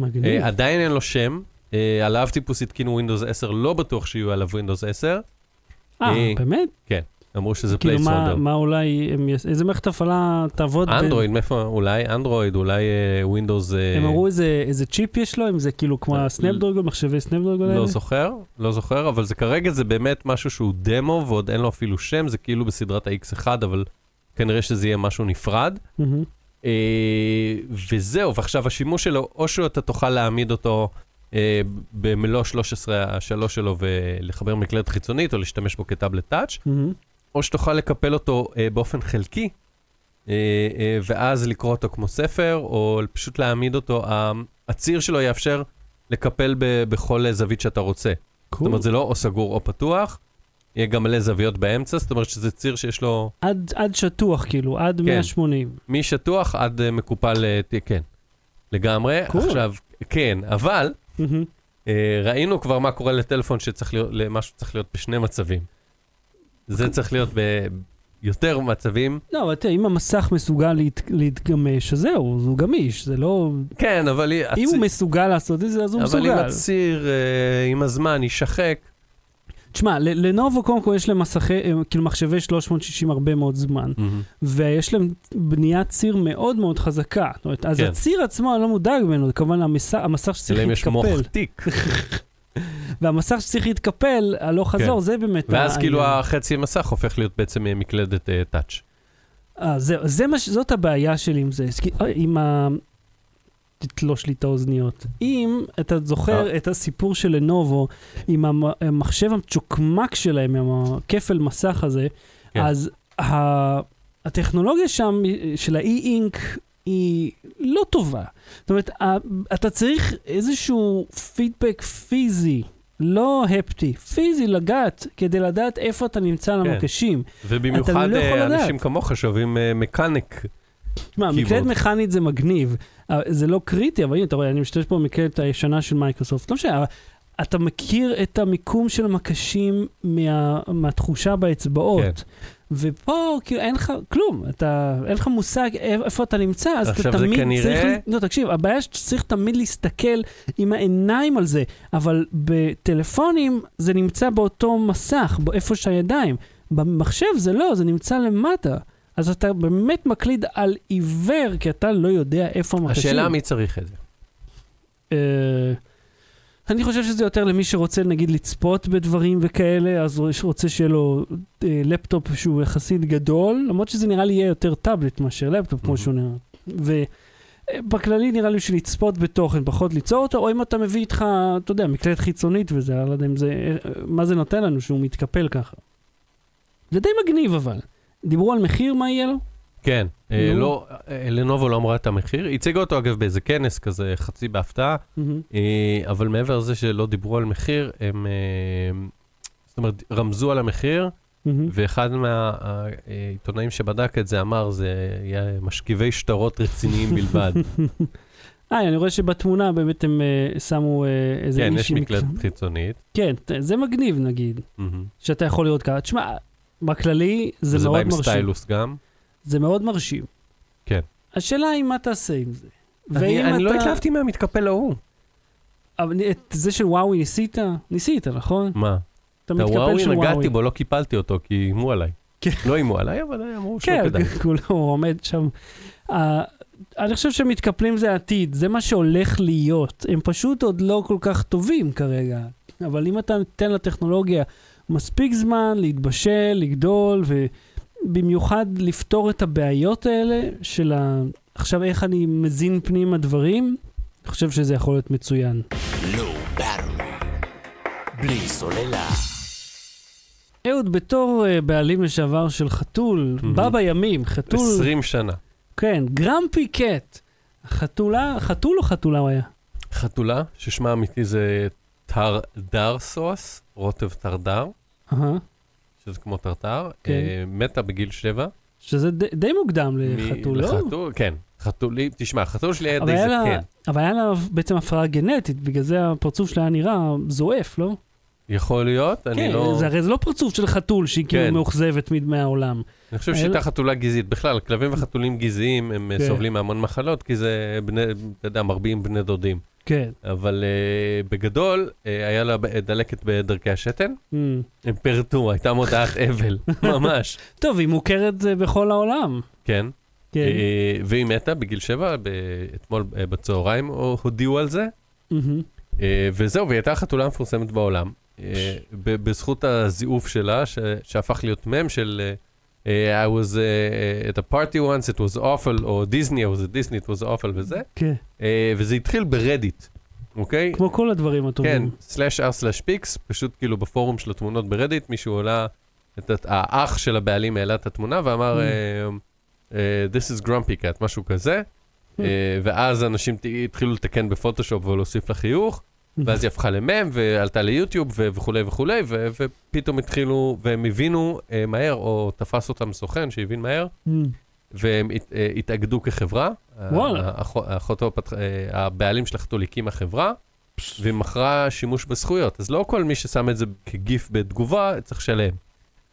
מגניב. אה, עדיין אין לו שם. אה, על האב טיפוס התקינו Windows 10, לא בטוח שיהיו עליו Windows 10. אה, אה, באמת? אמרו שזה כאילו, מה-. מה אולי, הם יס- איזה מערכת הפעלה תעבוד? אנדרואיד, מאיפה? אולי אנדרואיד, אולי אה, Windows... אה, הם אמרו איזה איזה צ'יפ יש לו, אם זה כאילו כמו אה, הסנפדרגון, מחשבי סנפדרגון האלה? לא זוכר, לא זוכר, אבל זה כרגע זה באמת משהו שהוא דמו ועוד אין לו אפילו שם, זה כאילו בסדרת ה-X1, אבל כנראה שזה יהיה משהו נפרד. מהמם. אה, וזהו, ועכשיו השימוש שלו, או שאתה תוכל להעמיד אותו אה, במלוא 13 השלוש שלו ולחבר מקלדת חיצונית, או להשתמש בו כטאבלט טאץ', מהמם. או שתוכל לקפל אותו אה, באופן חלקי, אה, אה, ואז לקרוא אותו כמו ספר, או פשוט להעמיד אותו, הציר שלו יאפשר לקפל ב- בכל אה, זווית שאתה רוצה. זאת אומרת, זה לא או סגור או פתוח, יהיה גם מלא זוויות באמצע, זאת אומרת שזה ציר שיש לו עד עד שטוח, כאילו, עד כן. 180. משטוח עד אה, מקופל, ת- כן, לגמרי. קול. עכשיו, כן, אבל מהמם. אה, ראינו כבר מה קורה לטלפון שצריך להיות, למשהו שצריך להיות בשני מצבים. זה צריך להיות ב... יותר מצבים. לא, אבל תראה, אם המסך מסוגל להת, להתגמש, אז זהו, הוא גמיש, זה לא... כן, אבל אם הצ- הוא מסוגל לעשות את זה, אז הוא אבל אם מסוגל. הציר אה, עם הזמן יישחק, תשמע, לנובו קודם כל יש להם מסכי, אה, כאילו מחשבי 360 הרבה מאוד זמן, ויש להם בניית ציר מאוד מאוד חזקה. זאת אומרת, אז כן. הציר עצמו, אני לא מודאג ממנו, זה כמובן המסך, המסך שצריך אלא אם יש מוח להתקפל. תיק. (laughs) והמסך שצריך להתקפל, הלוך חזור, כן. זה באמת... ואז העניין. כאילו החצי מסך הופך להיות בעצם אה, מקלדת טאץ'. אה, זה, זה מה, זאת הבעיה שלי עם זה, אה, עם ה... תתלוש לי את האוזניות. אם אתה זוכר אה. את הסיפור של לנובו, עם המ- המחשב המצ'וקמק שלהם, עם הכפל מסך הזה, כן. אז ה... הטכנולוגיה שם של האי-אינק היא לא טובה. זאת אומרת, אתה צריך איזשהו פידבק פיזי, לא הפטי, פיזי לגעת, כדי לדעת איפה אתה נמצא על כן. המקשים. ובמיוחד לא אה, לדעת. אנשים כמוך שאוהבים אה, mechanic. תשמע. מקלדת מכנית זה מגניב. אה, זה לא קריטי, אבל הנה, אתה רואה, אני משתמש פה במקלדת הישנה של מייקרוסופט. לא משנה, אתה מכיר את המיקום של המקשים מה, מהתחושה באצבעות. כן. ופה כאילו אין לך כלום, אתה, אין לך מושג איפה אתה נמצא, אז אתה עכשיו, זה תמיד כנראה- צריך... ל- לא, תקשיב, הבעיה שאתה צריך תמיד להסתכל עם העיניים על זה, אבל בטלפונים זה נמצא באותו מסך, איפה שהידיים. במחשב זה לא, זה נמצא למטה. אז אתה באמת מקליד על עיוור, כי אתה לא יודע איפה המקשים. השאלה מי צריך את זה. אה, אני חושב שזה יותר למי שרוצה נגיד לצפות בדברים וכאלה, אז רוצה שיהיה לו אה, לפטופ שהוא יחסית גדול, למרות שזה נראה לי יהיה יותר טאבלט מאשר לפטופ, כמו מהמם. שהוא נראה. ובכללי נראה לי שלצפות בתוכן, פחות ליצור אותו, או אם אתה מביא איתך, אתה יודע, מקלדת חיצונית וזה, אני לא יודע אם זה, אה, מה זה נותן לנו שהוא מתקפל ככה. זה די מגניב אבל. דיברו על מחיר, מה יהיה לו? כן, אה. לא, אה, לנובו לא אמרה את המחיר. הציגה אותו אגב באיזה כנס כזה, חצי בהפתעה. אה, אבל מעבר לזה שלא דיברו על מחיר, הם, זאת אומרת, רמזו על המחיר. ואחד מהעיתונאים שבדק את זה אמר, זה יהיה משכיבי שטרות רציניים בלבד. (laughs) אה, אני רואה שבתמונה באמת הם שמו איזה כן, יש מישהי מקלדת מקצוע- חיצונית. כן, זה מגניב נגיד. שאתה יכול לראות ככה. תשמע, בכללי זה וזה בא מאוד עם מרשים. סטיילוס גם. זה מאוד מרשים. כן. השאלה היא מה תעשה עם זה. אני אני לא אתה- התלהבתי מהמתקפל ההוא. אבל את זה של וואוי ניסית? ניסית, נכון? מה? אתה את מתקפל הוואוי של וואוי. נגעתי בו, לא קיפלתי אותו, כי איימו עליי. כן. לא איימו עליי, אבל אמרו שלא כן, כדאי. (laughs) כולו עומד שם. אני חושב שמתקפלים זה העתיד, זה מה שהולך להיות. הם פשוט עוד לא כל כך טובים כרגע. אבל אם אתה נותן לטכנולוגיה מספיק זמן להתבשל, לגדול, ובמיוחד לפתור את הבעיות האלה של ה... עכשיו איך אני מזין פנימה דברים, אני חושב שזה יכול להיות מצוין. לא. בלי סוללה. אהוד, בתור uh, בעלים לשעבר של חתול, מהמם. בא בימים, חתול, 20 שנה. כן, גרמפי קט. חתולה, חתול או חתולה הוא היה? חתולה, ששמה האמיתי זה טרדר סוס, רוטב טרדר, אהה. שזה כמו טרטר, כן. אה, מתה בגיל שבע. שזה די, די מוקדם מ- לחתול, לא? לחתול, כן. חתולים, תשמע, החתול שלי היה די היה, לה, זקן. אבל היה לה בעצם הפרעה גנטית, בגלל זה הפרצוף שלה היה נראה זועף, לא? יכול להיות, אני כן, לא... זה הרי זה לא פרצוף של חתול שהיא כאילו כן. מאוכזבת מ- מהעולם. אני חושב שהייתה לה- חתולה גזעית. בכלל, כלבים וחתולים גזעיים, הם אה, כן. סובלים מהמון מחלות, כי זה בני, אתה יודע, מרביעים בני דודים. כן. אבל uh, בגדול, uh, היה לה דלקת בדרכי השתן. Mm. הם פירטו, הייתה מודעת אבל, (laughs) ממש. טוב, היא מוכרת אה, בכל העולם. כן. כן. אה, והיא מתה בגיל שבע, ב- אתמול אה, בצהריים הודיעו על זה. מהמם. אה, וזהו, והיא הייתה החתולה המפורסמת בעולם. אה, ב- בזכות הזיעוף שלה, ש- שהפך להיות מם של אה, I was uh, at a party once, it was awful, או דיסני, I was at Disney, it was awful וזה. כן. אה, וזה התחיל ברדיט, אוקיי? כמו כל הדברים כן, הטובים. slash r slash pics, פשוט כאילו בפורום של התמונות ברדיט, מישהו עולה, את, את, האח של הבעלים העלה את התמונה ואמר, Mm. אה, אה, This is grumpy cat, משהו כזה. Mm. אה, ואז אנשים התחילו לתקן בפוטושופ ולהוסיף לה חיוך, ואז היא הפכה למם ועלתה ליוטיוב ו- וכולי וכולי, ו- ופתאום התחילו, והם הבינו אה, מהר, או תפס אותם סוכן שהבין מהר, Mm. והם הת- אה, התאגדו כחברה. וואלה. האחותו, פתח- אה, הבעלים של החתול הקימה חברה, והיא מכרה שימוש בזכויות. אז לא כל מי ששם את זה כגיף בתגובה צריך לשלם.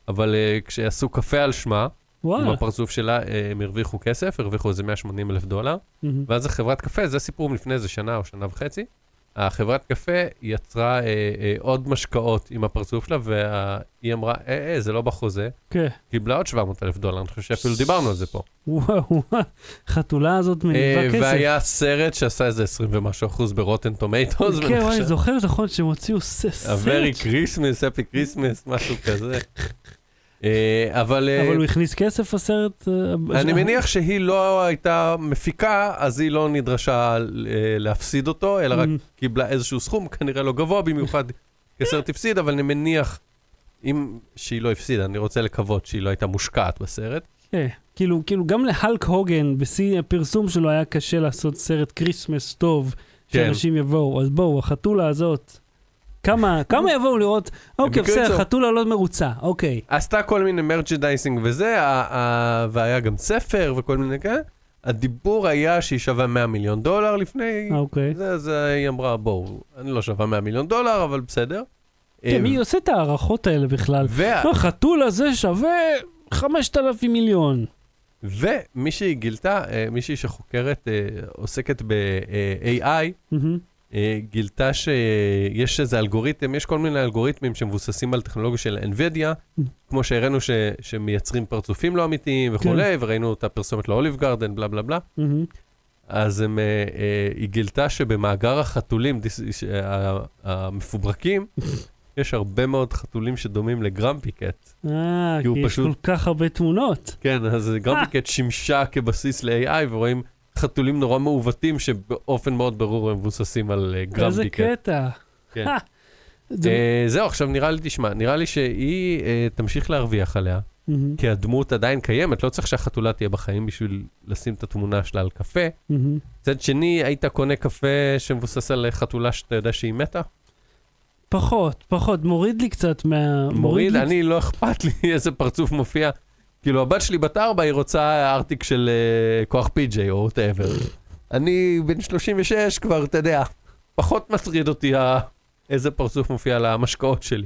אבל אה, כשעשו קפה על שמה, עם וואלה. הפרצוף שלה, אה, הם הרוויחו כסף, הרוויחו איזה 180 אלף דולר, מהמם. ואז החברת קפה, זה סיפור מלפני איזה שנה או שנה וחצי, החברת קפה יצרה אה, אה, עוד משקאות עם הפרצוף שלה, והיא אמרה, אה, אה, זה לא בחוזה, כן. קיבלה עוד 700 אלף דולר, אני חושב שאפילו דיברנו על זה פה. וואו. (laughs) חתולה הזאת אה, מניבה כסף. והיה סרט שעשה איזה 20 ומשהו אחוז ברוטן טומטוס, כן, וואי, אני זוכר נכון שהם הוציאו ס- ה-Very סרט. Christmas, Happy Christmas, משהו כזה. (laughs) אה, אבל אה, אבל הוא הכניס כסף הסרט? אה, אני מניח שהיא לא הייתה מפיקה, אז היא לא נדרשה להפסיד אותו, אלא רק Mm. קיבלה איזשהו סכום, כנראה לא גבוה במיוחד, (laughs) כסרט הפסיד, אבל אני מניח, אם שהיא לא הפסידה, אני רוצה לקוות שהיא לא הייתה מושקעת בסרט. כן, כאילו, כאילו גם להיות הוגן, בשיא הפרסום שלו היה קשה לעשות סרט Christmas טוב, כן. שאנשים יבואו. אז בואו, החתולה הזאת, כמה, כמה יבואו לראות, אוקיי, בסדר, חתולה לא מרוצה, אוקיי. עשתה כל מיני מרצ'דייסינג וזה, והיה גם ספר וכל מיני כאלה. הדיבור היה שהיא שווה 100 מיליון דולר לפני, אוקיי. זה, אז היא אמרה, בואו, אני לא שווה 100 מיליון דולר, אבל בסדר. כן, אה, מי עושה את ההערכות האלה בכלל? החתול הזה שווה 5,000 מיליון. ומי שהיא גילתה, אה, מישהי שחוקרת, אה, עוסקת ב-AI. אה, גילתה שיש איזה אלגוריתם, יש כל מיני אלגוריתמים שמבוססים על טכנולוגיה של NVIDIA, כמו שהראינו ש, שמייצרים פרצופים לא אמיתיים וכולי, וראינו את הפרסומת לאוליב גרדן, בלה בלה בלה. אז הם, אה, אה, היא גילתה שבמאגר החתולים המפוברקים, (laughs) יש הרבה מאוד חתולים שדומים לגרמפי קט. אה, כי כי יש פשוט- כל כך הרבה תמונות. כן, אז גרמפי קט שימשה כבסיס ל-AI, ורואים חתולים נורא מעוותים שבאופן מאוד ברור הם מבוססים על אה, איזה גרמפי קט. קטע. כן. אה, זה- אה, זהו, עכשיו נראה לי, תשמע, נראה לי שהיא תמשיך להרוויח עליה, מהמם. כי הדמות עדיין קיימת, לא צריך שהחתולה תהיה בחיים בשביל לשים את התמונה שלה על קפה. מצד שני, היית קונה קפה שמבוסס על חתולה שאתה יודע שהיא מתה? פחות, פחות, מוריד לי קצת מה... מוריד, לי אני לא אכפת לי (laughs) איזה פרצוף מופיע. כאילו, הבת שלי בת ארבע, היא רוצה ארטיק של אה, כוח PJ או whatever. אני בן 36 כבר, אתה יודע, פחות מטריד אותי ה- איזה פרצוף מופיע על המשקאות שלי.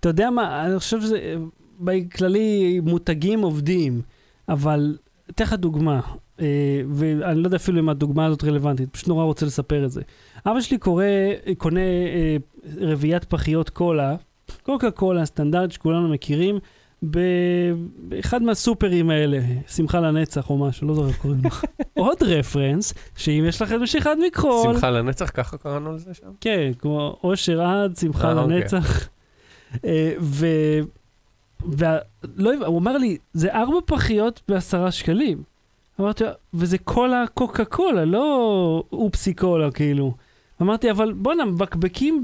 אתה יודע מה, אני חושב שזה, בכללי מותגים עובדים, אבל אתן לך דוגמה, אה, ואני לא יודע אפילו אם הדוגמה הזאת רלוונטית, פשוט נורא רוצה לספר את זה. אבא שלי קורא, קונה אה, רביעיית פחיות קולה, קוקה קולה סטנדרט שכולנו מכירים, באחד מהסופרים האלה, שמחה לנצח או משהו, לא זוכר איך קוראים לו. (laughs) עוד רפרנס, שאם יש לכם משיכת מכחול, שמחה לנצח, ככה קראנו לזה שם? כן, כמו אושר עד, שמחה אה, אוקיי. לנצח. אה, ו... ולא, הוא אמר לי, זה ארבע פחיות בעשרה שקלים. אמרתי, לו, וזה קולה קוקה קולה, לא אופסי קולה, כאילו. אמרתי, אבל בואנה, מבקבקים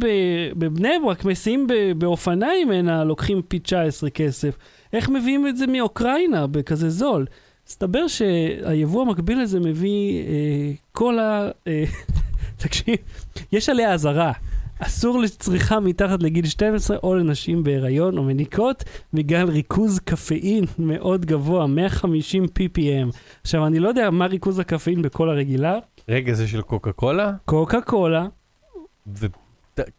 בבני ברק, מסיעים באופניים הנה, לוקחים פי 19 כסף. איך מביאים את זה מאוקראינה בכזה זול? מסתבר שהיבוא המקביל הזה מביא אה, קולה, אה, (laughs) תקשיב, יש עליה אזהרה. אסור לצריכה מתחת לגיל 12 או לנשים בהיריון או מניקות בגלל ריכוז קפאין מאוד גבוה, 150 ppm. עכשיו, אני לא יודע מה ריכוז הקפאין בכל הרגילה, רגע, זה של קוקה קולה? קוקה קולה,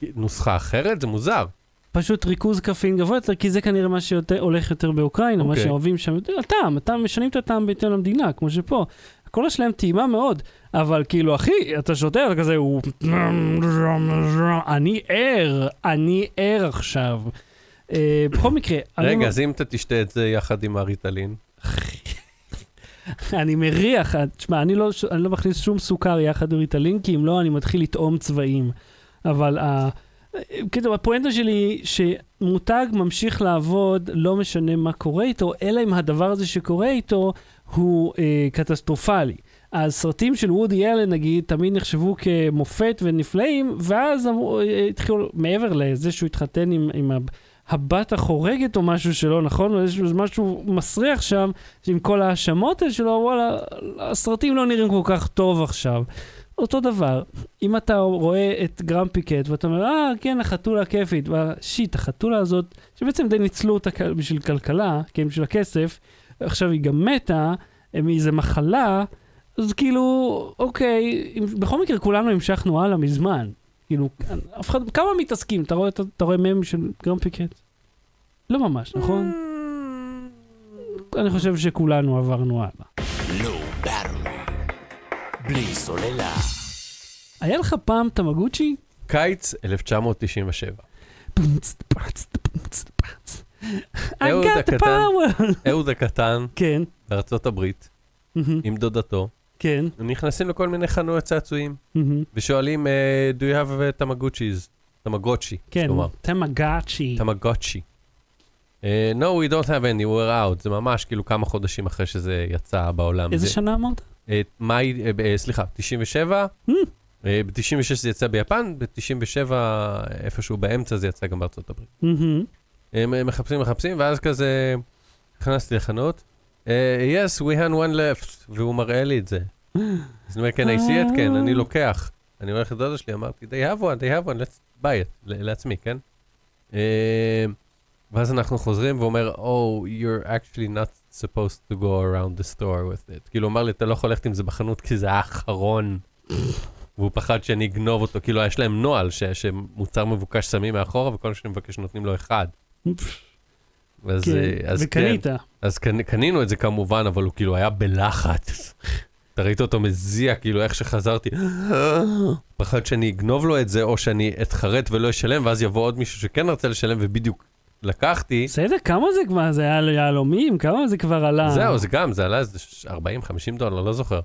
ונוסחה אחרת? זה מוזר. פשוט ריכוז קפאין גבוה יותר, כי זה כנראה מה שהולך יותר באוקראינה, מה אוקיי. שאוהבים שם, הטעם, הטעם, משנים את הטעם בהתאם למדינה, כמו שפה. הקולה שלהם טעימה מאוד, אבל כאילו, אחי, אתה שותה, אתה כזה, הוא... אני ער, אני ער עכשיו. אה, בכל מקרה, רגע, אז אם אתה תשתה את זה יחד עם הריטלין, (laughs) אני מריח, תשמע, אני לא, אני לא מכניס שום סוכר יחד עם ריטלין, כי אם לא, אני מתחיל לטעום צבעים. אבל ה... כאילו, הפואנטה שלי היא שמותג ממשיך לעבוד, לא משנה מה קורה איתו, אלא אם הדבר הזה שקורה איתו הוא אה, קטסטרופלי. הסרטים של וודי אלן, נגיד, תמיד נחשבו כמופת ונפלאים, ואז אמרו, אה, התחילו, מעבר לזה שהוא התחתן עם, עם הבת החורגת או משהו שלא נכון, איזשהו משהו מסריח שם, עם כל ההאשמות שלו, וואלה, הסרטים לא נראים כל כך טוב עכשיו. אותו דבר, אם אתה רואה את גרמפי קט ואתה אומר, אה, כן, החתולה כיפית, ושיט, החתולה הזאת, שבעצם די ניצלו אותה בשביל כלכלה, כן, בשביל הכסף, עכשיו היא גם מתה, מאיזה מחלה, אז כאילו, אוקיי, בכל מקרה כולנו המשכנו הלאה מזמן. כאילו, אף אחד, כמה מתעסקים? אתה רואה, אתה, אתה רואה מם של גרמפי קט? לא ממש, נכון? אני חושב שכולנו עברנו הלאה. לא. בלי סוללה. היה לך פעם תמגוצ'י? קיץ 1997. פונץ, פרץ, פונץ, פרץ. I אהוד הקטן. אהוד הקטן כן, בארצות הברית, עם דודתו, כן. הם נכנסים לכל מיני חנויות צעצועים, ושואלים, אה, do you have תמגוצ'יז? תמגוצ'י, כן, תמגאצ'י. תמגוצ'י. אה, no, we don't have any, we're out. זה ממש כאילו כמה חודשים אחרי שזה יצא בעולם. איזה זה- שנה אמרת? אה, מאי, אה, אה, סליחה, 97. Hmm. ב-96 זה יצא ביפן, ב-97 איפשהו באמצע זה יצא גם בארצות הברית. הם אה, מחפשים, מחפשים, ואז כזה נכנסתי לחנות. אה, yes, we had one left, והוא מראה לי את זה. אז אני אומר, כן, I see it, כן, אני לוקח. אני הולך לדודה שלי, אמרתי, they have one, they have one, let's buy it, לעצמי, כן? אה, ואז אנחנו חוזרים, והוא אומר, oh, you're actually not supposed to go around the store with it. כאילו, אמר לי, אתה לא יכול ללכת עם זה בחנות, כי זה האחרון. והוא פחד שאני אגנוב אותו, כאילו, יש להם נוהל שמוצר מבוקש שמים מאחורה, וכל מה שאני מבקש נותנים לו אחד. אז, כן, אה, אז וקנית. כן, אז קנ, קנינו את זה כמובן, אבל הוא כאילו היה בלחץ. (laughs) אתה ראית אותו מזיע, כאילו איך שחזרתי, (gasps) פחד שאני אגנוב לו את זה, או שאני אתחרט ולא אשלם, ואז יבוא עוד מישהו שכן רצה לשלם, ובדיוק לקחתי. בסדר, כמה זה כבר? זה היה יהלומים? כמה זה כבר עלה? זהו, זה גם, זה עלה איזה 40-50 דולר, לא זוכר.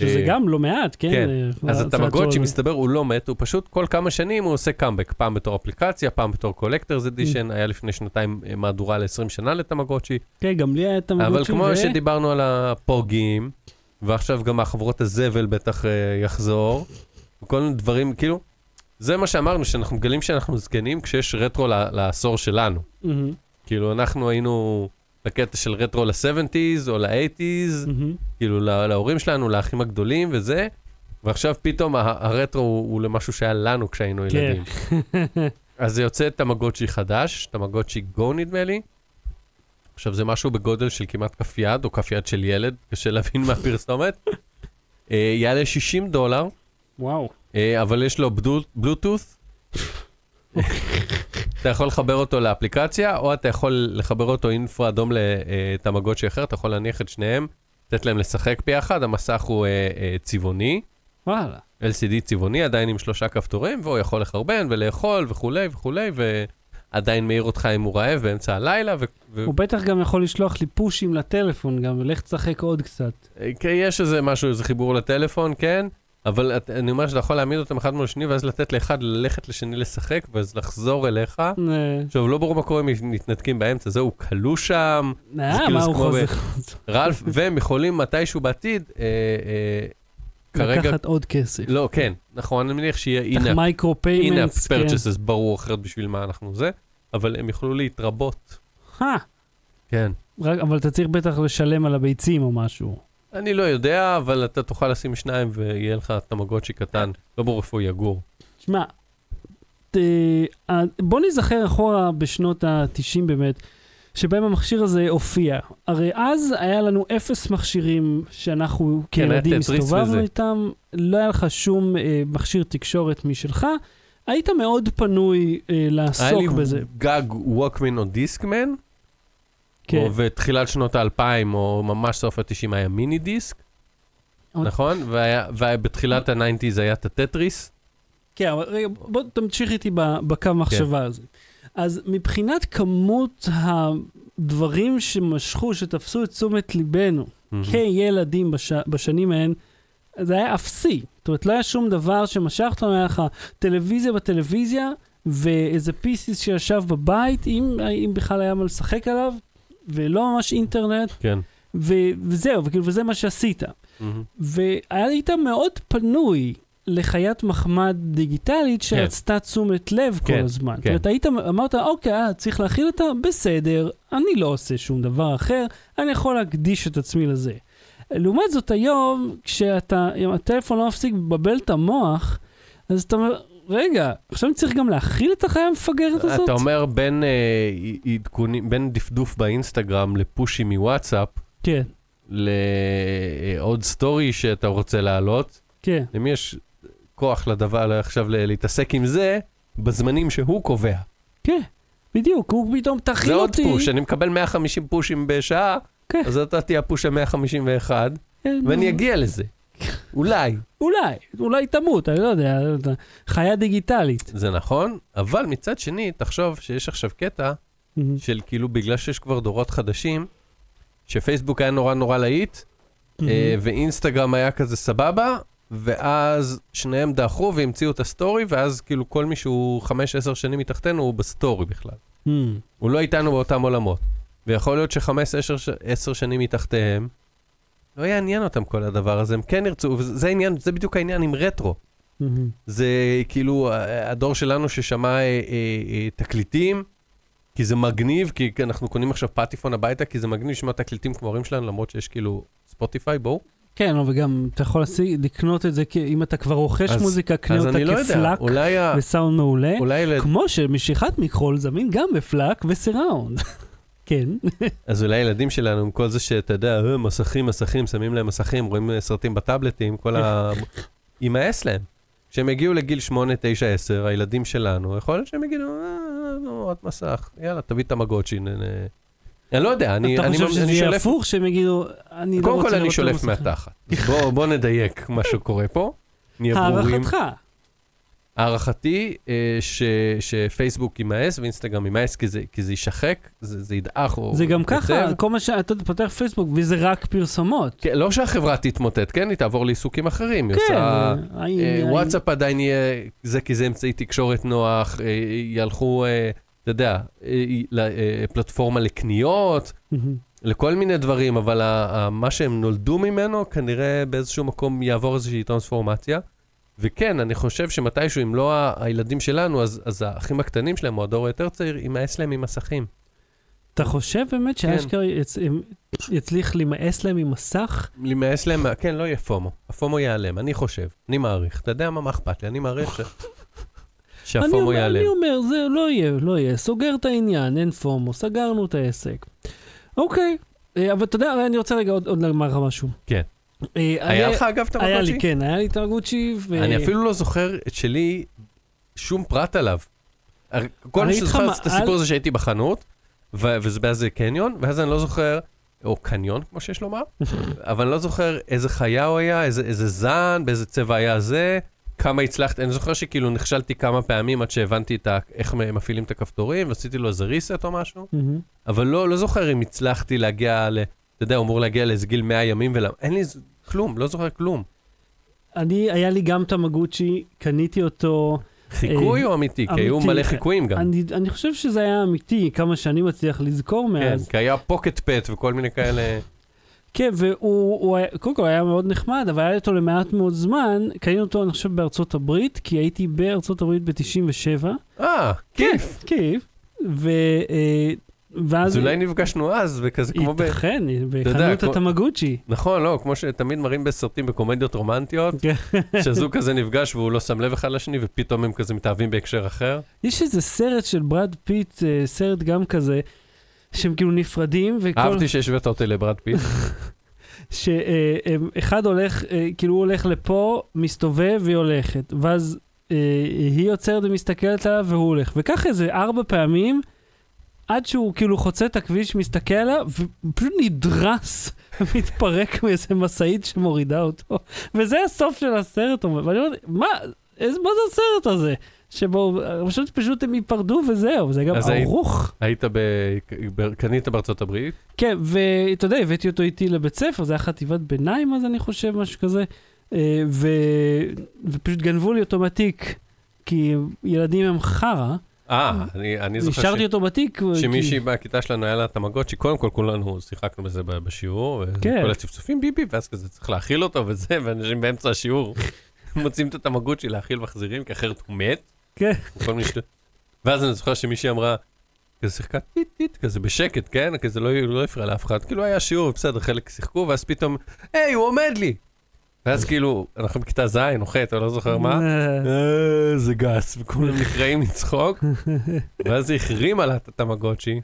שזה אה, גם לא מעט, כן? כן. אה, אז הטמגוצ'י. מסתבר, הוא לא מת, הוא פשוט כל כמה שנים הוא עושה קאמבק, פעם בתור אפליקציה, פעם בתור collector's edition, היה לפני שנתיים אה, מהדורה ל-20 שנה לטמגוצ'י. כן, גם לי היה תמגוצ'י. אבל כמו ו- שדיברנו על הפוגים, ועכשיו גם החבורת הזבל בטח יחזור, וכל מיני דברים, כאילו, זה מה שאמרנו, שאנחנו מגלים שאנחנו זקנים כשיש רטרו לעשור שלנו. כאילו, אנחנו היינו בקטע של רטרו ל-70's או ל-80's, מהמם. כאילו, לה- להורים שלנו, לאחים הגדולים וזה, ועכשיו פתאום הרטרו הוא, הוא למשהו שהיה לנו כשהיינו כן. ילדים. (laughs) אז זה יוצא תמגוצ'י חדש, תמגוצ'י גו נדמה לי. עכשיו זה משהו בגודל של כמעט כף יד, או כף יד של ילד, (laughs) קשה להבין מהפרסומת. אה, יעלה 60 דולר, וואו. אה, אבל יש לו בלו- בלוטות'. אתה יכול לחבר אותו לאפליקציה, או אתה יכול לחבר אותו אינפרה אדום לתמגוצ'י אחר, אתה יכול להניח את שניהם, לתת להם לשחק ביחד, המסך הוא אה, אה, צבעוני. וואלה. LCD צבעוני, עדיין עם שלושה כפתורים, והוא יכול לחרבן ולאכול וכולי וכולי, ועדיין מעיר אותך אם הוא רעב באמצע הלילה, ו... הוא בטח גם יכול לשלוח לי פושים לטלפון גם, ולך תשחק עוד קצת. כן, יש איזה משהו, איזה חיבור לטלפון, כן, אבל את, אני אומר שאתה יכול להעמיד אותם אחד מול השני, ואז לתת לאחד ללכת לשני לשחק, ואז לחזור אליך. עכשיו, לא ברור מה קורה אם מתנתקים באמצע, זהו, הוא כלוא שם, אה, מה הוא חוזר? רלף, והם יכולים מתישהו בעתיד, אה, אה, כרגע, לקחת עוד כסף. לא, כן, נכון, אני מניח שיהיה in-app micro payments, כן. purchases ברור אחרת בשביל מה אנחנו זה, אבל הם יוכלו להתרבות. כן. רק- אבל אתה צריך בטח לשלם על הביצים או משהו. אני לא יודע, אבל אתה תוכל לשים שניים ויהיה לך תמגוצ'י קטן, לא ברור איפה הוא יגור. שמע, בוא נזכר אחורה בשנות ה-90 באמת, שבהם המכשיר הזה הופיע. הרי אז היה לנו אפס מכשירים שאנחנו כן, כילדים הסתובבנו. איתם, לא היה לך שום אה, מכשיר תקשורת משלך, היית מאוד פנוי אה, היה לי לעסוק בזה. גג ווקמן או דיסקמן, כן. או ותחילת שנות האלפיים, או ממש סוף התשעים היה מיני דיסק, עוד- נכון? והיה- ובתחילת ה nineties היה את הטטריס. כן, אבל רגע, בוא תמשיך איתי בקו מחשבה הזה. אז מבחינת כמות הדברים שמשכו, שתפסו את תשומת ליבנו כילדים בש... בשנים ההן, זה היה אפסי. זאת אומרת, לא היה שום דבר שמשך אותנו, היה לך טלוויזיה בטלוויזיה, ואיזה PC שישב בבית, אם, אם בכלל היה מה לשחק עליו, ולא ממש אינטרנט, כן. ו... וזהו, וכאילו, וזה מה שעשית. מהמם. והיית מאוד פנוי לחיית מחמד דיגיטלית שרצתה תשומת לב כל כן, הזמן. כן. זאת אומרת, היית, אמרת, אוקיי, אה, צריך להכיל אותה, בסדר, אני לא עושה שום דבר אחר, אני יכול להקדיש את עצמי לזה. לעומת זאת, היום, כשאתה, אם הטלפון לא מפסיק לבלבל את המוח, אז אתה אומר, רגע, עכשיו אני צריך גם להכיל את החיה המפגרת הזאת? אתה אומר בין אה, עדכונים, בין דפדוף באינסטגרם לפושים מוואטסאפ, כן, לעוד סטורי שאתה רוצה להעלות, כן. למי יש כוח לדבר עכשיו להתעסק עם זה, בזמנים שהוא קובע. כן. בדיוק, הוא פתאום תכין זה עוד אותי. פוש, אני מקבל 150 פושים בשעה, כן. אז אתה תהיה הפוש ה-151, כן, ואני אגיע לזה. אולי. אולי, אולי תמות, אני לא יודע, חיה דיגיטלית. זה נכון, אבל מצד שני, תחשוב שיש עכשיו קטע של כאילו, בגלל שיש כבר דורות חדשים, שפייסבוק היה נורא נורא להיט, אה, ואינסטגרם היה כזה סבבה, ואז שניהם דעכו והמציאו את הסטורי, ואז כאילו כל מי שהוא 5-10 שנים מתחתנו הוא בסטורי בכלל. הוא לא איתנו באותם עולמות. ויכול להיות ש-5-10 שנים מתחתיהם, לא יעניין אותם כל הדבר הזה, הם כן ירצו, וזה העניין, זה בדיוק העניין עם רטרו. זה כאילו ה- הדור שלנו ששמע אה, אה, אה, תקליטים, כי זה מגניב, כי אנחנו קונים עכשיו פטיפון הביתה, כי זה מגניב לשמוע תקליטים כמו ההורים שלנו, למרות שיש כאילו ספוטיפיי, בואו. כן, וגם אתה יכול להשיג- לקנות את זה, כ- אם אתה כבר רוכש אז- מוזיקה, קנה אותה לא כפלאק וסאונד מעולה, אולי, כמו שמשיכת מכחול זמין גם בפלאק וסיראונד. כן. אז אולי הילדים שלנו, עם כל זה שאתה יודע, "אה, מסכים, מסכים, שמים להם מסכים, רואים אה, סרטים בטאבלטים, כל ה... (laughs) יימאס להם. כשהם יגיעו לגיל 8, 9, 10, הילדים שלנו, יכול להיות שהם יגידו, אה, נו, עוד מסך, יאללה, תביא את הטמגוצ'י. נ- נ-" אני לא יודע, אני אתה אני חושב שזה שולף הפוך, שהם יגידו, אני לא רוצה קודם כל אני לראות שולף את המסכה." מהתחת. בוא, בוא נדייק מה שקורה פה. נהיה ברורים. הערכתך. הערכתי אה, ש, שפייסבוק יימאס ואינסטגרם יימאס כי זה, כי זה יישחק, זה, זה ידעך או זה גם. ככה, כל מה שאתה פותח פייסבוק וזה רק פרסומות. כן, לא שהחברה תתמוטט, כן? היא תעבור לעיסוקים אחרים. היא כן. עושה... אה, אה, האם- וואטסאפ עדיין יהיה, זה כי זה אמצעי תקשורת נוח, אה, ילכו, אה, אתה יודע, אה, אה, פלטפורמה לקניות, לכל מיני דברים, אבל ה- ה- מה שהם נולדו ממנו, כנראה באיזשהו מקום יעבור איזושהי טרנספורמציה. וכן, אני חושב שמתישהו, אם לא ה- הילדים שלנו, אז, אז האחים הקטנים שלהם, או הדור היותר צעיר, יימאס להם עם מסכים. אתה חושב באמת כן. שאשכרה יצ- יצליח להימאס להם עם מסך? להימאס להם, כן, לא יהיה פומו. הפומו ייעלם, אני חושב, אני מעריך. אתה יודע מה, מה אכפת לי? אני מעריך ש... (laughs) שהפומו ייעלם. אני אומר, זה לא יהיה, לא יהיה. סוגר את העניין, אין פומו, סגרנו את העסק. אוקיי, אה, אבל אתה יודע, אני רוצה רגע עוד עוד לומר לך משהו. כן. אה, היה לך אגב את היה המגוצ'י? לי, כן, היה לי את המגוצ'י, ו... אני אפילו לא זוכר את שלי, שום פרט עליו. כל מי שזוכר את הסיפור הזה שהייתי בחנות, וזה באיזה קניון, ואז אני לא זוכר, או קניון, כמו שיש לומר, (laughs) אבל אני לא זוכר איזה חיה הוא היה, איזה, איזה זן, באיזה צבע היה זה, כמה הצלחתי, אני זוכר שכאילו נכשלתי כמה פעמים עד שהבנתי את ה- איך מפעילים את הכפתורים, ועשיתי לו איזה reset או משהו. אבל לא, לא זוכר אם הצלחתי להגיע ל... אתה יודע, הוא אמור להגיע לאיזה גיל 100 ימים, ולמה, אין לי כלום, לא זוכר כלום. אני, היה לי גם את המגוצ'י, קניתי אותו. חיקוי או אמיתי? כי היו אמיתי. מלא חיקויים גם. אני, אני חושב שזה היה אמיתי, כמה שאני מצליח לזכור כן, מאז. כי היה פוקט פט וכל מיני כאלה. (laughs) כן, והוא, הוא קודם כל היה מאוד נחמד, אבל היה אותו למעט מאוד זמן. קנינו אותו, אני חושב, בארצות הברית, כי הייתי בארצות הברית ב-97. אה, כיף. כיף. ו, אה, ואז... אז אולי נפגשנו אז, וכזה כמו ב... ייתכן, בחנות התמגוצ'י. נכון, לא, כמו שתמיד מראים בסרטים בקומדיות רומנטיות, כן. שהזוג כזה נפגש והוא לא שם לב אחד לשני, ופתאום הם כזה מתאהבים בהקשר אחר. יש איזה סרט של ברד פיט, אה, סרט גם כזה, שהם כאילו נפרדים, וכל... אהבתי שהשווית אותי לברד פיט. (laughs) שאחד הולך, אה, כאילו הוא הולך לפה, מסתובב והיא הולכת, ואז אה, היא עוצרת ומסתכלת עליו והוא הולך. וככה איזה ארבע פעמים, עד שהוא כאילו חוצה את הכביש, מסתכל עליו, ופשוט נדרס, (laughs) מתפרק מאיזה משאית שמורידה אותו. וזה הסוף של הסרט, ואני אומר, מה, איזה, מה זה הסרט הזה? שבו פשוט פשוט הם ייפרדו וזהו, זה גם היית- ערוך. היית ב... ב- קנית בארצות הברית, כן, ואתה יודע, הבאתי אותו איתי לבית ספר, זה היה חטיבת ביניים אז אני חושב, משהו כזה, אה, ו... ופשוט גנבו לי אותו מהתיק, כי ילדים הם חרא, אה, אני אני זוכר נשארתי ש- אותו בתיק. כי- שמישהי בכיתה שלנו היה לה תמגוצ'י, קודם כל כולנו שיחקנו בזה בשיעור, כן. וכל הצפצופים ביבי, ואז כזה צריך להאכיל אותו וזה, (laughs) ואנשים באמצע השיעור (laughs) מוצאים את התמגוצ'י להאכיל מחזירים, כי אחרת הוא מת. כן. ואז אני זוכר שמישהי אמרה, כזה שיחקה טיט טיט, כזה בשקט, כן? כזה לא, לא הפריע לאף אחד. כאילו היה שיעור, בסדר, חלק שיחקו, ואז פתאום, היי, הוא עומד לי! ואז כאילו, אנחנו בכיתה ז' או ח', אני לא זוכר מה. אה, אה, זה גס, וכולם נקראים לצחוק. (laughs) ואז היא החרימה לה את התמגוצ'י.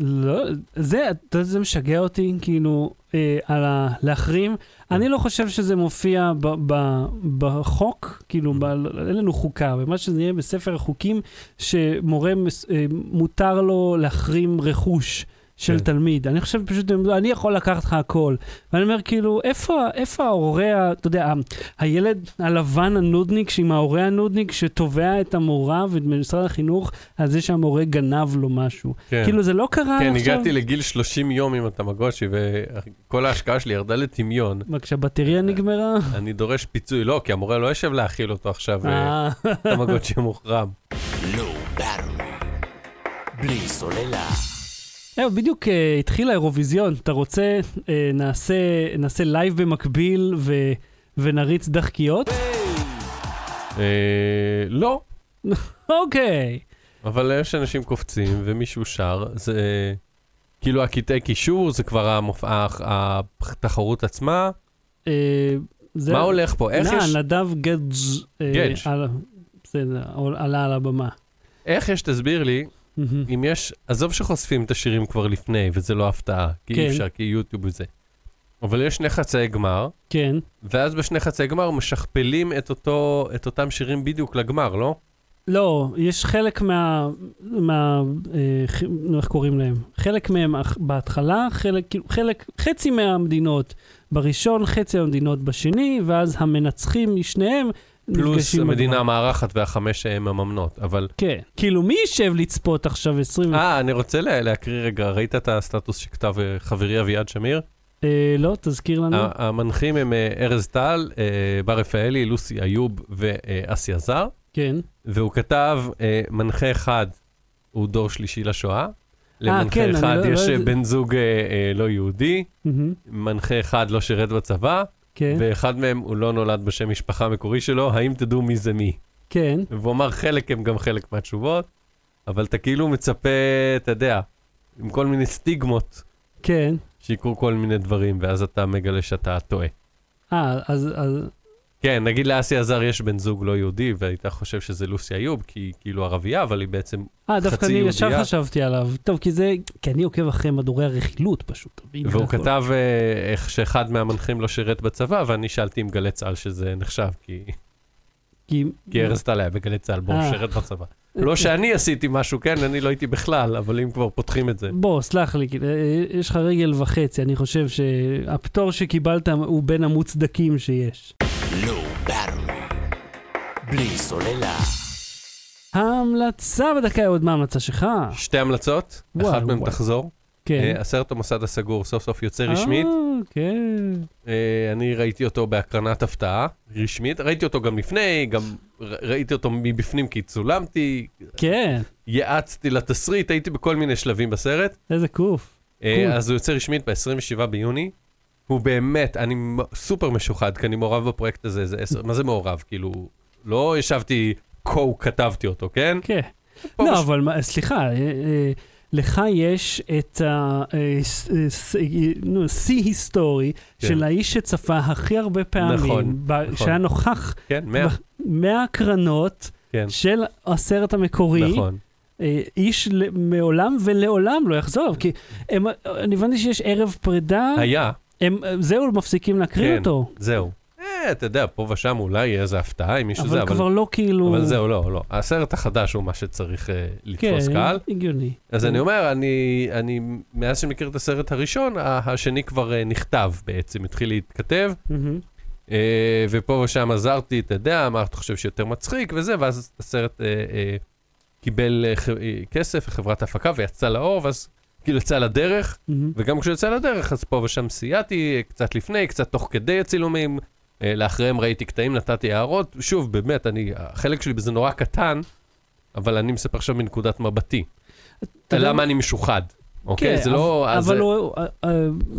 לא, זה, אתה יודע, זה משגע אותי, כאילו, אה, על ה- להחרים. אני לא חושב שזה מופיע ב- ב- בחוק, כאילו, ב- אין לנו חוקה, ומה שזה יהיה בספר החוקים, שמורה מס- אה, מותר לו להחרים רכוש. של כן. תלמיד. אני חושב פשוט, אני יכול לקחת לך הכל. ואני אומר, כאילו, איפה, איפה ההורה, אתה יודע, הילד הלבן הנודניק עם ההורה הנודניק שתובע את המורה ואת משרד החינוך על זה שהמורה גנב לו משהו. כן. כאילו, זה לא קרה כן, עכשיו... הגעתי לגיל 30 יום עם התמגוצ'י, וכל ההשקעה שלי ירדה לטמיון. מה, כשהבטריה נגמרה? אני דורש פיצוי, לא, כי המורה לא יושב להאכיל אותו עכשיו, אה, אה, תמגוצ'י מוחרם. בלי סוללה. זהו, בדיוק אה, התחיל האירוויזיון. אתה רוצה, אה, נעשה, נעשה live במקביל ו, ונריץ דאחקות? אה, לא, (laughs) אוקיי. אבל יש אנשים קופצים ומישהו שר, זה כאילו הקטעי קישור, זה כבר המופ... ה- התחרות עצמה. אה, זה... מה הולך פה? איך יש, נדב. על- בסדר, עלה על הבמה. איך יש, תסביר לי, מהמם. אם יש, עזוב שחושפים את השירים כבר לפני, וזה לא הפתעה, כי כן. אי אפשר, כי יוטיוב וזה. אבל יש שני חצאי גמר, כן. ואז בשני חצאי גמר משכפלים את, אותו, את אותם שירים בדיוק לגמר, לא? לא, יש חלק מה... מה... אה, איך קוראים להם? חלק מהם בהתחלה, חלק, כאילו, חלק, חצי מהמדינות בראשון, חצי מהמדינות בשני, ואז המנצחים משניהם פלוס המדינה. המארחת והחמש שהן מממנות, אבל... כן. כאילו, מי יישב לצפות עכשיו 20... אה, אני רוצה לה, להקריא רגע, ראית את הסטטוס שכתב אה, חברי אביעד שמיר? אה, לא, תזכיר לנו. המנחים הם אה, ארז טל, אה, בר רפאלי, לוסי איוב ואסי עזר, כן. והוא כתב, אה, מנחה אחד הוא דור שלישי לשואה, למנחה כן, אחד לא- יש לא- אה, בן זוג אה, אה, לא יהודי, מהמם. מנחה אחד לא שירת בצבא, כן. ואחד מהם הוא לא נולד בשם משפחה המקורי שלו, האם תדעו מי זה מי? כן. והוא אמר חלק הם גם חלק מהתשובות, אבל אתה כאילו מצפה, אתה יודע, עם כל מיני סטיגמות, כן. שיקרו כל מיני דברים, ואז אתה מגלה שאתה טועה. אה, אז... אז... כן, נגיד לאסי עזר יש בן זוג לא יהודי, והיית חושב שזה לוסי איוב, כי היא כאילו ערבייה, אבל היא בעצם... אה, דווקא חצי אני ישר יהודייה. חשבתי עליו. טוב, כי זה... כי אני עוקב אחרי מדורי הרכילות פשוט. והוא. כתב אה, איך שאחד מהמנחים לא שירת בצבא, ואני שאלתי עם גלי צה"ל שזה נחשב, כי, כי... כי ארז טל היה בגלי צה"ל, בואו אה. שירת בצבא. לא שאני עשיתי משהו, כן, אני לא הייתי בכלל, אבל אם כבר פותחים את זה. בוא, סלח לי, כאילו, אה, יש לך רגל וחצי, אני חושב שהפטור שקיבלת הוא בין המוצדקים שיש. Low Battery. בלי סוללה. ההמלצה בדקה עוד מה ההמלצה שלך? שתי המלצות, אחת מהן. תחזור. כן. אה, הסרט המוסד הסגור סוף סוף יוצא רשמית. אה, כן. אה, אני ראיתי אותו בהקרנת הפתעה, רשמית. ראיתי אותו גם לפני, גם ראיתי אותו מבפנים כי צולמתי, כן, יעצתי לתסריט, הייתי בכל מיני שלבים בסרט. איזה קוף. אה, קול. אז הוא יוצא רשמית ב-27 ביוני. הוא באמת, אני סופר משוחד, כי אני מעורב בפרויקט הזה איזה עשר, מה זה מעורב? כאילו, לא ישבתי, כה כתבתי אותו, כן? כן. לא, אבל סליחה, לך יש את השיא היסטורי כן. של האיש שצפה הכי הרבה פעמים, נכון, ב- נכון. שהיה נוכח כן, מאה, מהקרנות כן, של הסרט המקורי. נכון. אה, איש מעולם ולעולם לא יחזור, כי הם, אני הבנתי שיש ערב פרידה, היה, הם, זהו, מפסיקים להקריא כן. אותו. זהו. אתה יודע, פה ושם אולי יהיה איזה הפתעה עם מישהו זה, אבל אבל... כבר לא כאילו... אבל זהו, לא, לא. הסרט החדש הוא מה שצריך אה, לתפוס כן, קהל. הגיוני. אז אני אומר, אני, אני, מאז שאני מכיר את הסרט הראשון, השני כבר אה, נכתב בעצם, התחיל להתכתב. אה, ופה ושם עזרתי, אתה יודע, מה אתה חושב שיותר מצחיק וזה, ואז הסרט אה, אה, קיבל אה, ח- אה, כסף לחברת הפקה ויצא לאור, ואז כאילו יצא לדרך, מהמם. וגם כשהוא יצא לדרך, אז פה ושם סייעתי, קצת לפני, קצת תוך כדי הצילומים, לאחריהם ראיתי קטעים, נתתי הערות, שוב, באמת, אני, החלק שלי בזה נורא קטן, אבל אני מספר עכשיו מנקודת מבטי. למה אני משוחד, אוקיי? כן, זה לא... אבל, זה- הוא, אה, אה,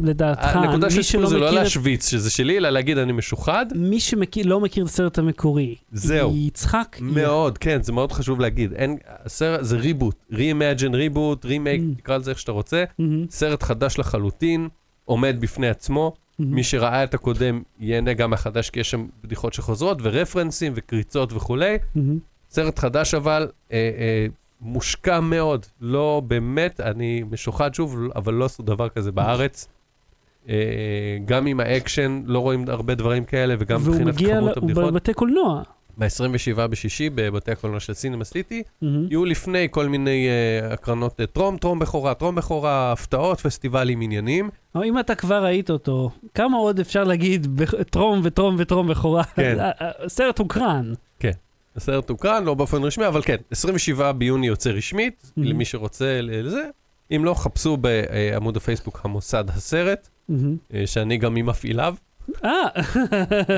לדעתך, הנקודה של שלא זה לא להשוויץ שזה שלי, אלא להגיד אני משוחד. מי שלא מכיר את הסרט המקורי, זהו. יצחק, מאוד, כן, זה מאוד חשוב להגיד. אין, הסרט, זה reboot, re-imagine reboot, רימייק, Mm. תקרא לזה איך שאתה רוצה. מהמם, סרט חדש לחלוטין, עומד בפני עצמו. מי שראה את הקודם ייהנה גם מהחדש, כי יש שם בדיחות שחוזרות, ורפרנסים, וקריצות וכולי. סרט חדש אבל, אה, אה, מושקע מאוד. לא באמת, אני משוחד שוב, אבל לא עשו דבר כזה בארץ. אה, גם עם האקשן, לא רואים הרבה דברים כאלה, וגם והוא מבחינת מגיע, כמות ל- הוא הבדיחות. בבתי קולנוע. ב-27 בשישי בבתי הקולנוע של סינמה סיטי, מהמם. יהיו לפני כל מיני אה, הקרנות אה, טרום, טרום בכורה, טרום בכורה, הפתעות, פסטיבלים, עניינים. אבל אם אתה כבר ראית אותו, כמה עוד אפשר להגיד טרום וטרום וטרום בכורה? כן. (laughs) הסרט הוקרן. הסרט הוקרן, לא באופן רשמי, אבל כן, 27 ביוני יוצא רשמית, Mhm. למי שרוצה לזה. אם לא, חפשו בעמוד הפייסבוק המוסד הסרט. אה, שאני גם ממפעיליו, אה,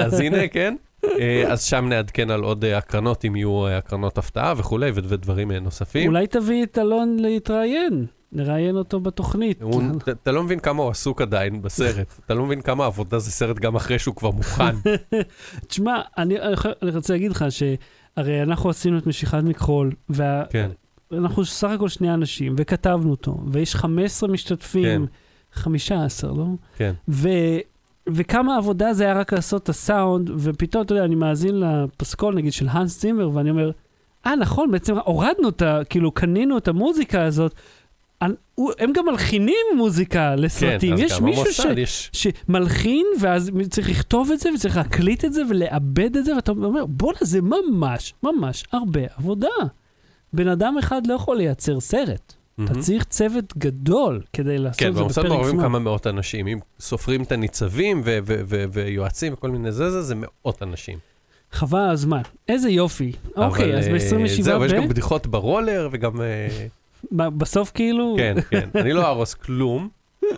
אז הנה, כן. אה, אז שם נעדכן על עוד אה, הקרנות, אם יהיו אה, הקרנות הפתעה וכולי, ודברים נוספים. אולי תביא את אלון להתראיין, נראיין אותו בתוכנית. הוא- ת- אתה לא מבין כמה הוא עסוק עדיין בסרט. אתה לא מבין כמה עבודה זה סרט גם אחרי שהוא כבר מוכן. (laughs) תשמע, אני רוצה להגיד לך שהרי אנחנו עשינו את משיכת מכחול, וה... כן. אנחנו סך הכל שני אנשים, וכתבנו אותו, ויש 15 משתתפים, 15, לא? כן. וכמה עבודה זה היה רק לעשות את הסאונד, ופתאום, אתה יודע, אני מאזין לפסקול, נגיד, של האנס צימר, ואני אומר, אה, נכון, בעצם הורדנו את ה... כאילו, קנינו את המוזיקה הזאת. הם גם מלחינים מוזיקה לסרטים. כן, יש מישהו ש... יש... שמלחין, ואז צריך לכתוב את זה, וצריך להקליט את זה, ולעבד את זה, ואתה אומר, בואנה, זה ממש, ממש הרבה עבודה. בן אדם אחד לא יכול לייצר סרט. אתה מהמם. צריך צוות גדול כדי לעשות כן, את זה במוסד בפרק מעורבים זמן. כמה מאות אנשים. אם סופרים את הניצבים ו- ו- ו- ויועצים וכל מיני זה, זה, זה מאות אנשים. חבל הזמן. איזה יופי. אוקיי, אבל, אז אה, ב-27 זהו, יש גם ב... בדיחות ברולר וגם... אה, ב- בסוף כאילו... כן, כן. אני לא אהרוס כלום.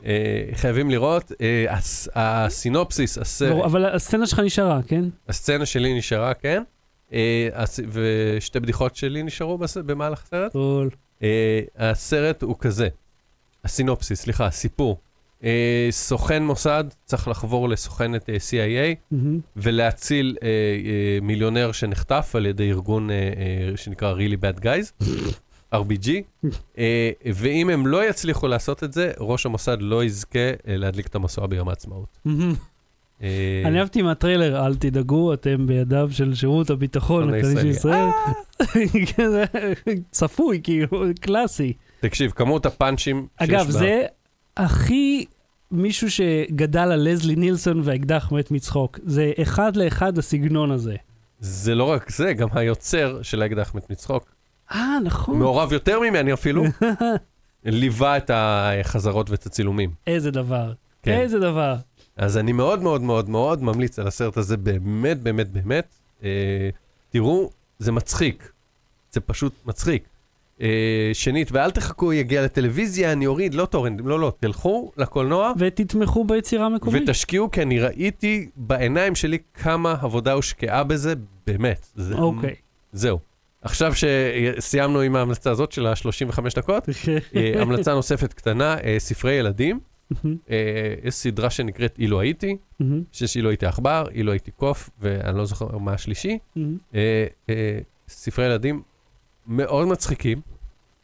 אה, חייבים לראות. הס- הסינופסיס, הסרט, אבל הסצנה שלך נשארה, כן? הסצנה שלי נשארה, כן? אה, ושתי בדיחות שלי נשארו במהלך הסרט. קול. אה, הסרט הוא כזה, הסינופסיס, סליחה, הסיפור. אה, סוכן מוסד צריך לחבור לסוכנת CIA. ולהציל מיליונר שנחטף על ידי ארגון שנקרא Really Bad Guys, (laughs) RBG, ואם הם לא יצליחו לעשות את זה, ראש המוסד לא יזכה להדליק את המשואה ביום העצמאות. אה, אני אהבתי מהטריילר, אל תדאגו, אתם בידיו של שירות הביטחון הכללי של ישראל. זה (laughs) צפוי, כאילו, קלאסי. תקשיב, כמות הפאנצ'ים שיש אגב, בה- זה הכי מישהו שגדל על לזלי נילסון והאקדח מת מצחוק. זה אחד לאחד הסגנון הזה. זה לא רק זה, גם היוצר של האקדח מת מצחוק, אה, נכון. מעורב יותר ממני אפילו, (laughs) ליווה את החזרות ואת הצילומים. איזה דבר. כן. איזה דבר. אז אני מאוד מאוד מאוד מאוד ממליץ על הסרט הזה, באמת, באמת, באמת. אה, תראו, זה מצחיק. זה פשוט מצחיק. אה, שנית, ואל תחכו, יגיע לטלוויזיה, אני אוריד, לא טורנט, לא, לא, תלכו לקולנוע ותתמכו ביצירה המקומית. ותשקיעו, כי אני ראיתי בעיניים שלי כמה עבודה הושקעה בזה, באמת. זה, אוקיי. זהו. עכשיו שסיימנו עם ההמלצה הזאת של ה-35 דקות, (laughs) אה, המלצה נוספת קטנה, אה, ספרי ילדים. אה, יש סדרה שנקראת אילו הייתי, שיש אילו הייתי עכבר, אילו הייתי קוף, ואני לא זוכר מה השלישי. אה, אה, ספרי ילדים מאוד מצחיקים,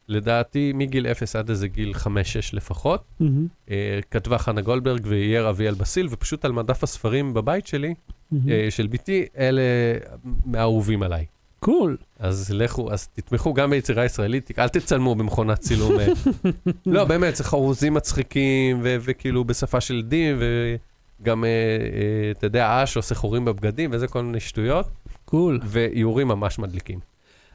לדעתי מגיל 0 עד איזה גיל 5-6 לפחות. אה, כתבה חנה גולדברג ויאיר אביאל בסיל, ופשוט על מדף הספרים בבית שלי, אה, של בתי, אלה מהאהובים עליי. קול. אז לכו, אז תתמכו גם ביצירה ישראלית, אל תצלמו במכונת צילום. אה. (laughs) לא, באמת, זה חרוזים מצחיקים, ו- וכאילו בשפה של דין, וגם, אה, אה, אתה יודע, אש עושה חורים בבגדים, וזה כל מיני שטויות, קול. ואיורים ממש מדליקים.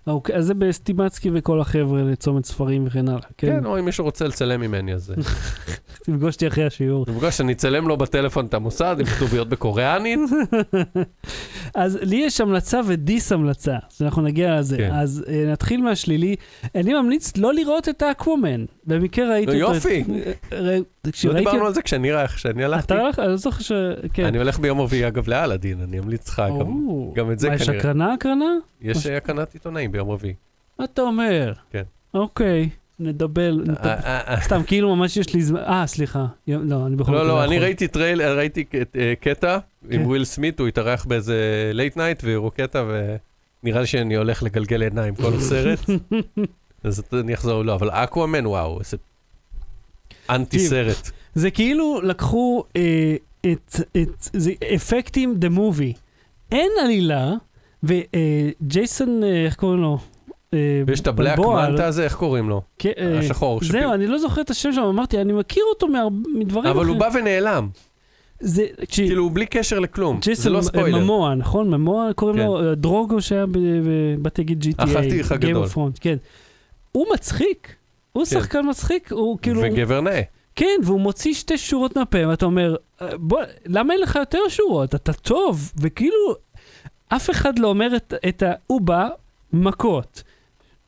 אוקיי, אז זה בסטימצקי וכל החבר'ה לצומת ספרים וכן הלאה, כן? כן, או אם מישהו רוצה לצלם ממני, אז... אה, (laughs) תפגוש אותי אחרי השיעור. נפגש, אני אצלם לו בטלפון את המוסד עם כתוביות בקוריאנית. (laughs) אז לי יש המלצה ודיס המלצה, אז אנחנו נגיע לזה. כן. אז אה, נתחיל מהשלילי. אני ממליץ לא לראות את האקוומן. במקרה ראיתי אותו. יופי. לא. דיברנו על זה כשאני ראה- כשאני הלכתי. אתה הולך? אני לא זוכר ש... כן. אני הולך ביום רביעי, אגב, לאלאדין, אני אמליץ לך גם. את זה מה, יש כנראה. הקרנה הקרנה? יש אה, הקרנת עיתונאים ביום רביעי. מה אתה אומר? כן. אוקיי. נדבר. אה, אה, אה. סתם, כאילו ממש יש לי זמן. אה, סליחה. לא, אני בכל לא, מקרה לא, אני. ראיתי טריילר, ראיתי קטע עם כן. וויל סמית, הוא התארח באיזה late night והראו קטע, ונראה לי שאני הולך לגלגל עיניים כל הסרט, (laughs) אז אני אחזור, לא, אבל אקוואמן, וואו, איזה אנטי סרט. זה כאילו לקחו את, אפקטים דה מובי. אין עלילה, וג'ייסון, אה, איך קוראים לו? אה, ויש את הבלק מנטה הזה, איך קוראים לו? כן, אה, השחור. זהו, אני לא זוכר את השם שלו, אמרתי, אני מכיר אותו מדברים אבל הוא אחרים. בא ונעלם. זה, תקשיב, כאילו, הוא בלי קשר לכלום. זה ג'ייסון לא ספוילר. ממואה, נכון? ממואה קוראים כן. לו דרוגו שהיה ב- ב- באתי להגיד GTA, החתיך הגדול. כן. הוא מצחיק, הוא כן. שחקן מצחיק, הוא כאילו, וגבר נאה. כן, והוא מוציא שתי שורות מהפה, ואתה אומר, "אה, בוא, למה אין לך יותר שורות? אתה טוב, וכאילו, אף אחד לא אומר את, את ה... הוא בא, מכות.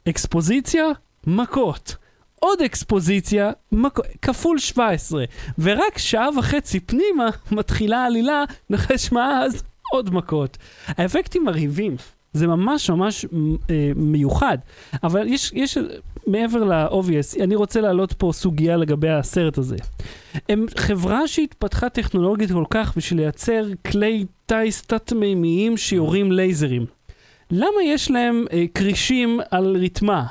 אקספוזיציה, מכות. עוד אקספוזיציה, מכות, כפול 17. ורק שעה וחצי פנימה מתחילה העלילה, נחש מה אז? עוד מכות. האפקטים מרהיבים. זה ממש ממש אה, מיוחד. אבל יש, יש מעבר ל-obvious, אני רוצה להעלות פה סוגיה לגבי הסרט הזה. הם חברה שהתפתחה טכנולוגית כל כך בשביל לייצר כלי טיס תת-מימיים שיורים לייזרים. למה יש להם אה, כרישים על רתמה?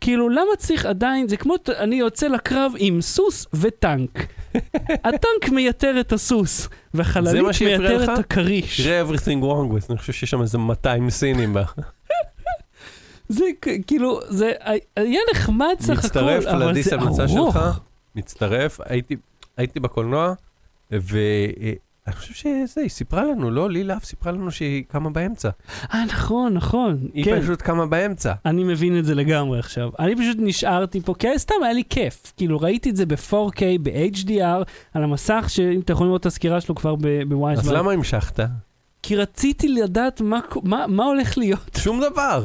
כאילו, למה צריך עדיין, זה כמו, אני יוצא לקרב עם סוס וטנק. (laughs) הטנק מייתר את הסוס, זה והחללית מה שהפריע מייתר לך? את הכריש. תראה everything wrong with, אני חושב שיש שם איזה 200 סינים בה. זה כאילו, זה היה נחמד סך הכל, מצטרף אבל לדיס זה המלצה ארוך. שלך, מצטרף, הייתי, הייתי בקולנוע, ואני חושב שזה, היא סיפרה לנו, לא, לי לאף סיפרה לנו שהיא קמה באמצע. אה, נכון, נכון. היא כן. פשוט קמה באמצע. אני מבין את זה לגמרי עכשיו. אני פשוט נשארתי פה, כי סתם היה לי כיף. כאילו, ראיתי את זה ב-4K, ב-HDR, על המסך, שאם אתה יכול לראות את הסקירה שלו כבר ב-Wi-Fi. אז למה המשכת? כי רציתי לדעת מה, מה, מה הולך להיות. שום דבר.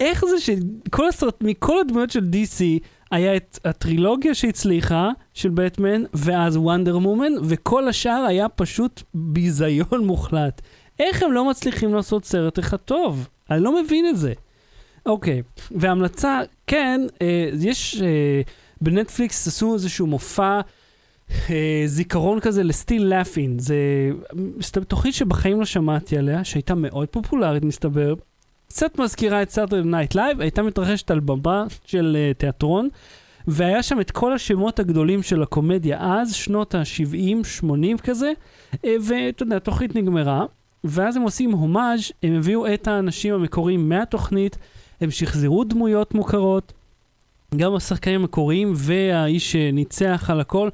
איך זה שכל הסרט, מכל הדמויות של DC, היה את הטרילוגיה שהצליחה, של בטמן, ואז וונדר מומן, וכל השאר היה פשוט ביזיון (laughs) מוחלט. איך הם לא מצליחים לעשות סרט אחד טוב? אני לא מבין את זה. אוקיי, והמלצה, כן, אה, יש, אה, בנטפליקס עשו איזשהו מופע אה, זיכרון כזה ל Still Laugh-In. זה תוכנית שבחיים לא שמעתי עליה, שהייתה מאוד פופולרית, מסתבר. קצת מזכירה את Saturday Night Live, הייתה מתרחשת על במה של uh, תיאטרון, והיה שם את כל השמות הגדולים של הקומדיה אז, שנות ה-70-80 כזה, uh, ואתה יודע, התוכנית נגמרה, ואז הם עושים הומאז', הם הביאו את האנשים המקוריים מהתוכנית, הם שחזרו דמויות מוכרות, גם השחקנים המקוריים והאיש שניצח על הכל.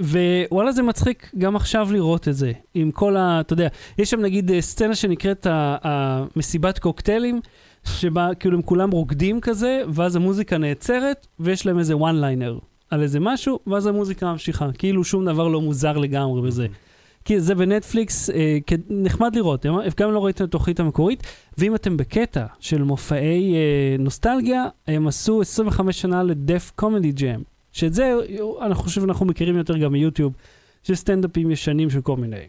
ווואלה זה מצחיק גם עכשיו לראות את זה, עם כל ה... אתה יודע, יש שם נגיד אה, סצנה שנקראת המסיבת קוקטיילים, שבה כאילו הם כולם רוקדים כזה, ואז המוזיקה נעצרת, ויש להם איזה וואן ליינר על איזה משהו, ואז המוזיקה ממשיכה. כאילו שום דבר לא מוזר לגמרי בזה. כי זה בנטפליקס, אה, נחמד לראות, גם לא ראיתם את התוכנית המקורית, ואם אתם בקטע של מופעי אה, נוסטלגיה, הם עשו 25 שנה לדף קומדי ג'ם, שאת זה, אני חושב אנחנו מכירים יותר גם מיוטיוב, של סטנדאפים ישנים של כל מיני.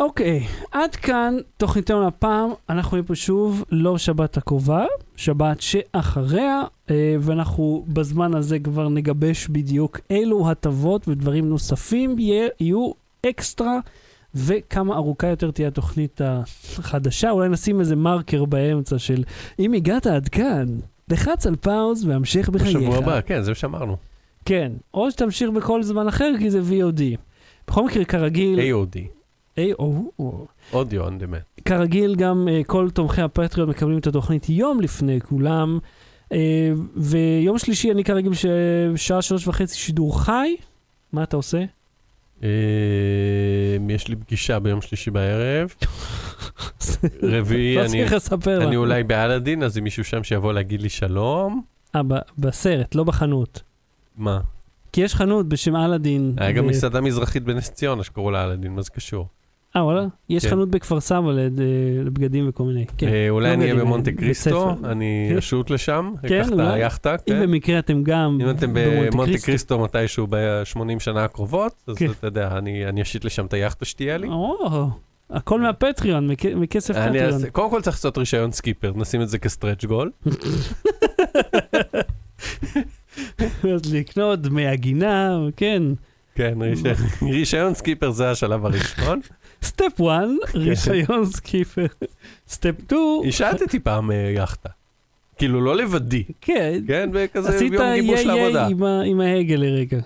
אוקיי, עד כאן תוכניתנו הפעם, אנחנו נהיה פה שוב לא שבת הקרובה, שבת שאחריה, אה, ואנחנו בזמן הזה כבר נגבש בדיוק אילו הטבות ודברים נוספים יהיו אקסטרה, וכמה ארוכה יותר תהיה התוכנית החדשה. אולי נשים איזה מרקר באמצע של אם הגעת עד כאן, לחץ על פאוז והמשך בחייך. בשבוע הבא, כן, זה מה שאמרנו. כן, או שתמשיך בכל זמן אחר כי זה VOD. בכל מקרה, כרגיל, AOD, AO, אודיו on demand. כרגיל גם uh, כל תומכי הפטריון מקבלים את התוכנית יום לפני כולם. Uh, ויום שלישי אני כרגיל בשעה שלוש וחצי שידור חי. מה אתה עושה? אה, יש לי פגישה ביום שלישי בערב. (laughs) רביעי, לא אני- צריך לספר אני לך. אולי באלאדין, אז אם מישהו שם שיבוא להגיד לי שלום. אה, בסרט, לא בחנות. מה? כי יש חנות בשם אלאדין. היה גם מסעדה מזרחית בנס ציונה שקראו לה אלאדין, מה זה קשור? אה, וואלה? יש כן. חנות בכפר סבא אה, לבגדים וכל מיני. כן. אה, אולי לא אני אהיה במונטה בית קריסטו. אני כן. אשוט לשם, כן, אקח את. היאכטה, אם. במקרה אתם גם אם אתם במונטה קריסטו. מתישהו ב-80 שנה הקרובות, אז. אתה יודע, אני אשיט לשם את היאכטה שתהיה לי. הכל מהפטריון, מכ- מכסף פטריון. קודם כל צריך לעשות רישיון סקיפר, נשים את זה כ stretch goal. אז לקנות דמי הגינה, כן. כן, רישיון סקיפר זה השלב הראשון. step 1, (laughs) רישיון סקיפר. step 2, השטתי פעם אה, יאכטה. כאילו, לא לבדי, כן. כן? וכזה עשית ביום גיבוש לעבודה. איי עם ה- עם ההגה לרגע.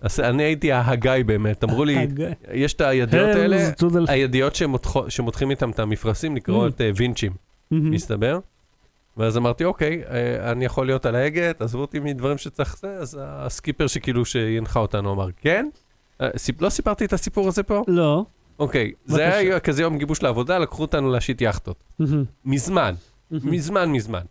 אז אני הייתי ההגאי באמת, אמרו לי, יש את הידיות האלה, הידיות שמותחו- שמותחים איתם את המפרשים נקראות אה, וינצ'ים, מהמם. מסתבר. ואז אמרתי, אוקיי, אה, אני יכול להיות על ההגה, תעזבו אותי מדברים שצריך זה, אז הסקיפר שכאילו שהנחה אותנו אמר, כן? לא סיפרתי את הסיפור הזה פה? לא. אוקיי, זה. היה כזה יום גיבוש לעבודה, לקחו אותנו להשיט יאכטות. מזמן. מזמן, מזמן.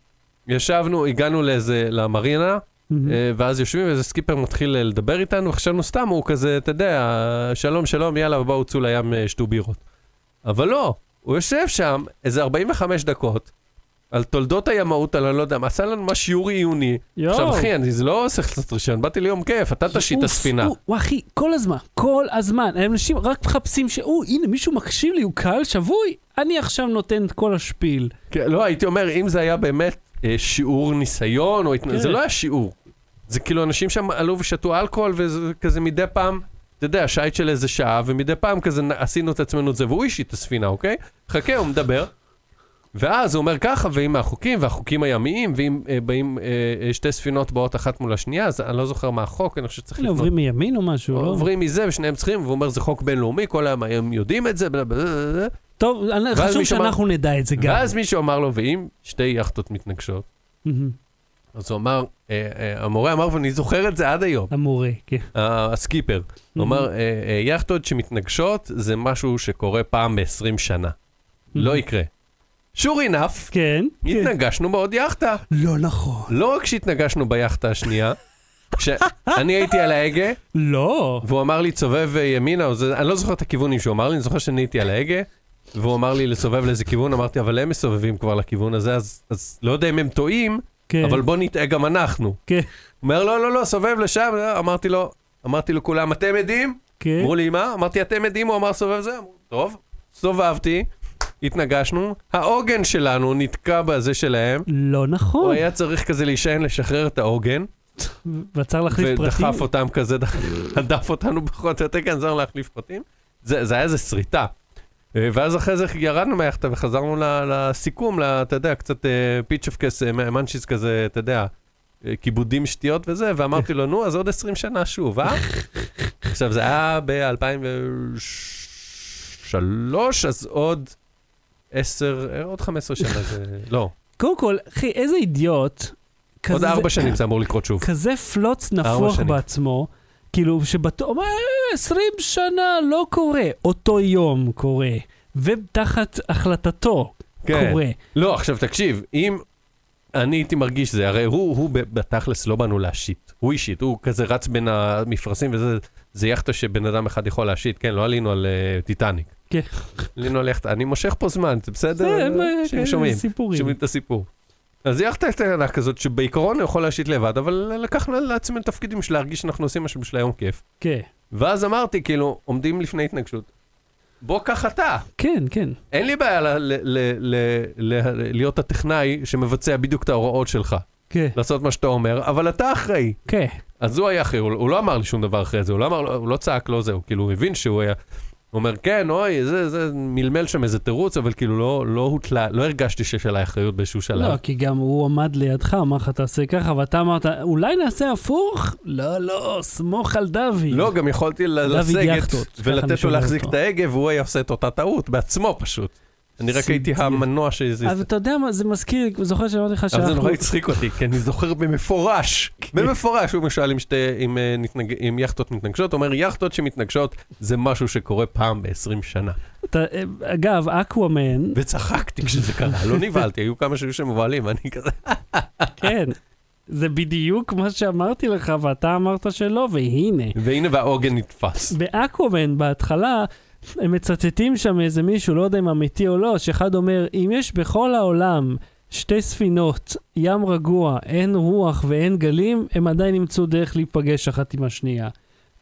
ישבנו, הגענו לאיזה, למרינה. אה, ואז יושבים ואיזה סקיפר מתחיל אה, לדבר איתנו, חשבנו סתם, הוא כזה, אתה יודע, שלום, שלום, יאללה, בואו צאו לים, אה, שתו בירות. אבל לא, הוא יושב שם איזה 45 דקות, על תולדות הימאות, על אני לא יודע מה, עשה לנו מה שיעור עיוני. עכשיו, אחי, אני זה לא עושה קצת רישיון, באתי ליום כיף, אתה תשיט את הספינה. הוא- אחי, כל הזמן, כל הזמן. אנשים רק מחפשים ש... או, הנה, מישהו מקשיב לי, הוא קהל שבוי, אני עכשיו נותן את כל השפיל. כן, לא, הייתי אומר, אם זה היה באמת אה, שיעור ניסיון, או. כן. זה לא היה שיעור. זה כאילו אנשים שם עלו ושתו אלכוהול, וזה כזה מדי פעם, אתה יודע, שייט של איזה שעה, ומדי פעם כזה עשינו את עצמנו את זה, והוא אישית את הספינה, אוקיי? חכה, הוא מדבר. ואז הוא אומר ככה, ואם החוקים, והחוקים הימיים, ואם אה, באים אה, אה, שתי ספינות באות אחת מול השנייה, אז אני לא זוכר מה החוק, אני חושב שצריך לפנות. עוברים מימין או משהו, לא? עוברים מזה, ושניהם צריכים, והוא אומר, זה חוק בינלאומי, כל היום הם יודעים את זה, בלה בלה בלה. טוב, חשוב מישהו אמר- שאנחנו נדע את זה גם. ואז מישהו אמר לו, ואם שתי יכטות מתנגשות. אז הוא אמר, אה, אה, המורה אמר, ואני זוכר את זה עד היום, המורה, כן. הסקיפר, הוא אמר, אה, אה, יכטות שמתנגשות זה משהו שקורה פעם ב-20 שנה. לא יקרה. Sure enough, כן, כן. התנגשנו בעוד יכטה. לא נכון. לא רק שהתנגשנו ביכטה השנייה, כשאני הייתי על ההגה, לא. והוא אמר לי, צובב אה, ימינה, או זה, אני לא זוכר את הכיוונים שהוא אמר לי, אני זוכר שאני הייתי על ההגה, והוא אמר לי לסובב לאיזה כיוון, אמרתי, אבל הם מסובבים כבר לכיוון הזה, אז, אז לא יודע אם הם טועים, כן. אבל בוא נטעה גם אנחנו. כן. הוא אומר, לא, לא, לא, סובב לשם, אמרתי לו, אמרתי לכולם, אתם עדים? כן. אמרו לי, מה? אמרתי, אתם עדים? הוא אמר, סובב זה? אמרו, טוב, סובבתי, התנגשנו, העוגן שלנו נתקע בזה שלהם, לא הוא נכון. היה צריך כזה להישען, לשחרר את העוגן, וצריך להחליף פרטים. ודחף אותם כזה, (laughs) הדף אותנו פחות או יותר, כן, עזר להחליף פרטים. זה זה היה איזה שריטה. אה, ואז אחרי זה ירדנו מהיכטה וחזרנו לסיכום, אתה יודע, קצת פיצ'פקס, מנצ'יס כזה, אתה יודע, אה, כיבודים שטויות וזה, ואמרתי לו, נו, אז עוד 20 שנה שוב, אה? עכשיו, זה היה ב-2003, אז עוד 10, אה, עוד 15 שנה זה... (laughs) לא, קודם כל, אחי, איזה אידיוט. עוד כזה- 4 שנים זה אמור לקרות שוב. כזה פלוץ ארבע נפוח. בעצמו, כאילו שבטוח, מה, 20 שנה לא קורה, אותו יום קורה, ותחת החלטתו כן. קורה. לא, עכשיו תקשיב, אם אני הייתי מרגיש זה, הרי הוא, הוא בתכלס לא באנו להשיט, הוא אישית, הוא כזה רץ בין המפרשים וזה, זה יכטה שבן אדם אחד יכול להשיט, כן, לא עלינו על uh, טיטניק. כן. עלינו על יכטה, אני מושך פה זמן, זה בסדר? זה, אנשים כן, שומעים, סיפורים. שומעים את הסיפור. אז יכטה קטנה כזאת, שבעיקרון הוא יכול להשיט לבד, אבל לקחנו לעצמנו תפקידים של להרגיש שאנחנו עושים משהו בשביל היום כיף. כן, ואז אמרתי, כאילו, עומדים לפני התנגשות, בוא קח אתה. כן, כן. אין לי בעיה ל- ל- ל- ל- ל- להיות הטכנאי שמבצע בדיוק את ההוראות שלך, כן, לעשות מה שאתה אומר, אבל אתה אחראי. כן. אז הוא היה אחראי, הוא, הוא לא אמר לי שום דבר אחרי זה, הוא לא, אמר, הוא לא צעק לו זה, הוא כאילו הוא הבין שהוא היה... הוא אומר, כן, אוי, זה, זה מלמל שם איזה תירוץ, אבל כאילו לא, לא הוטלה, לא הרגשתי שיש עליי אחריות באיזשהו שלב. לא, כי גם הוא עמד לידך, אמר לך, תעשה ככה, ואתה אמרת, אולי נעשה הפוך? לא, לא, סמוך על דוד. לא, גם יכולתי לסגת ולתת לו להחזיק אותו. את ההגה, והוא היה עושה את אותה טעות בעצמו פשוט. אני רק הייתי. המנוע שזה... אבל אתה יודע מה, זה מזכיר, זוכר שאמרתי לך אבל זה שאנחנו... נורא הצחיק אותי, כי אני זוכר במפורש, במפורש, הוא שתי, עם, אה, יכטות מתנגשות, אומר, יכטות שמתנגשות זה משהו שקורה פעם ב-20 שנה. אתה- אגב, אקוואמן, וצחקתי כשזה קרה, לא נבהלתי, היו כמה שהיו שמבוהלים, ואני כזה, כן, זה בדיוק מה שאמרתי לך, ואתה אמרת שלא, והנה. והנה והעוגן נתפס. באקוואמן, בהתחלה, הם מצטטים שם איזה מישהו, לא יודע אם אמיתי או לא, שאחד אומר, אם יש בכל העולם שתי ספינות, ים רגוע, אין רוח ואין גלים, הם עדיין ימצאו דרך להיפגש אחת עם השנייה.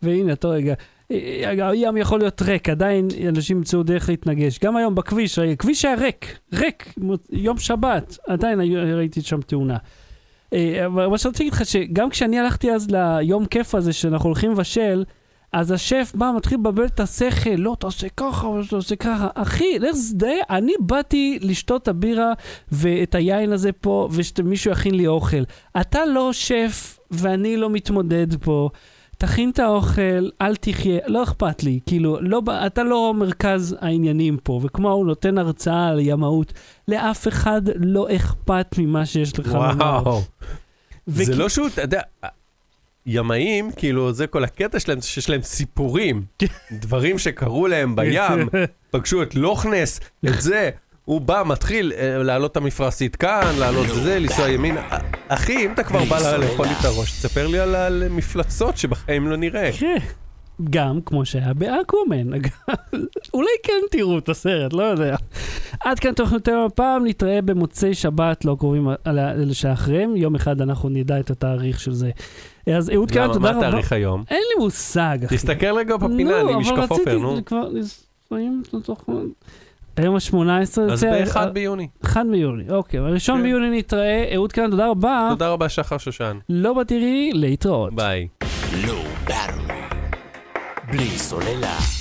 והנה, אותו רגע, הים יכול להיות ריק, עדיין אנשים ימצאו דרך להתנגש. גם היום בכביש, הכביש היה ריק, ריק, יום שבת, עדיין ראיתי שם תאונה. אה, אבל מה שרציתי להגיד לך, שגם כשאני הלכתי אז ליום כיף הזה, שאנחנו הולכים לבשל, אז השף בא, מתחיל לבלבל את השכל, לא, תעשה ככה, תעשה ככה. אחי, לך שדה, אני באתי לשתות את הבירה ואת היין הזה פה, ושמישהו יכין לי אוכל. אתה לא שף, ואני לא מתמודד פה. תכין את האוכל, אל תחיה, לא אכפת לי. כאילו, לא, אתה לא מרכז העניינים פה, וכמו הוא נותן הרצאה על ימאות, לאף אחד לא אכפת ממה שיש לך לומר. וואו. זה וכי- לא שהוא, אתה יודע, ימאים, כאילו, זה כל הקטע שלהם, שיש להם סיפורים. (laughs) דברים שקרו להם בים, (laughs) פגשו את לוכנס, את זה. הוא בא, מתחיל אה, לעלות את המפרשית כאן, לעלות זה, לנסוע ימינה. אה, אחי, אם אתה כבר בא לאכול לי את הראש, תספר לי על המפלצות שבחיים לא נראה. כן. גם כמו שהיה באקוומן. אולי כן תראו את הסרט, לא יודע. עד כאן תוכניתנו הפעם, נתראה במוצאי שבת, לא קרובים על אלה שאחריהם, יום אחד אנחנו נדע את התאריך של זה. אז אהוד קרן, תודה מה רבה. התאריך היום? אין לי מושג, אחי. תסתכל רגע בפינה, אני משקף עופר, נו. כבר לסיים לתוך... היום ה-18 אז ב-1 ביוני. 1 ביוני, אוקיי. בראשון כן. ביוני נתראה. אהוד קרן, תודה רבה. תודה רבה, שחר שושן. לא בתראי, להתראות. ביי. לא. בלי סוללה.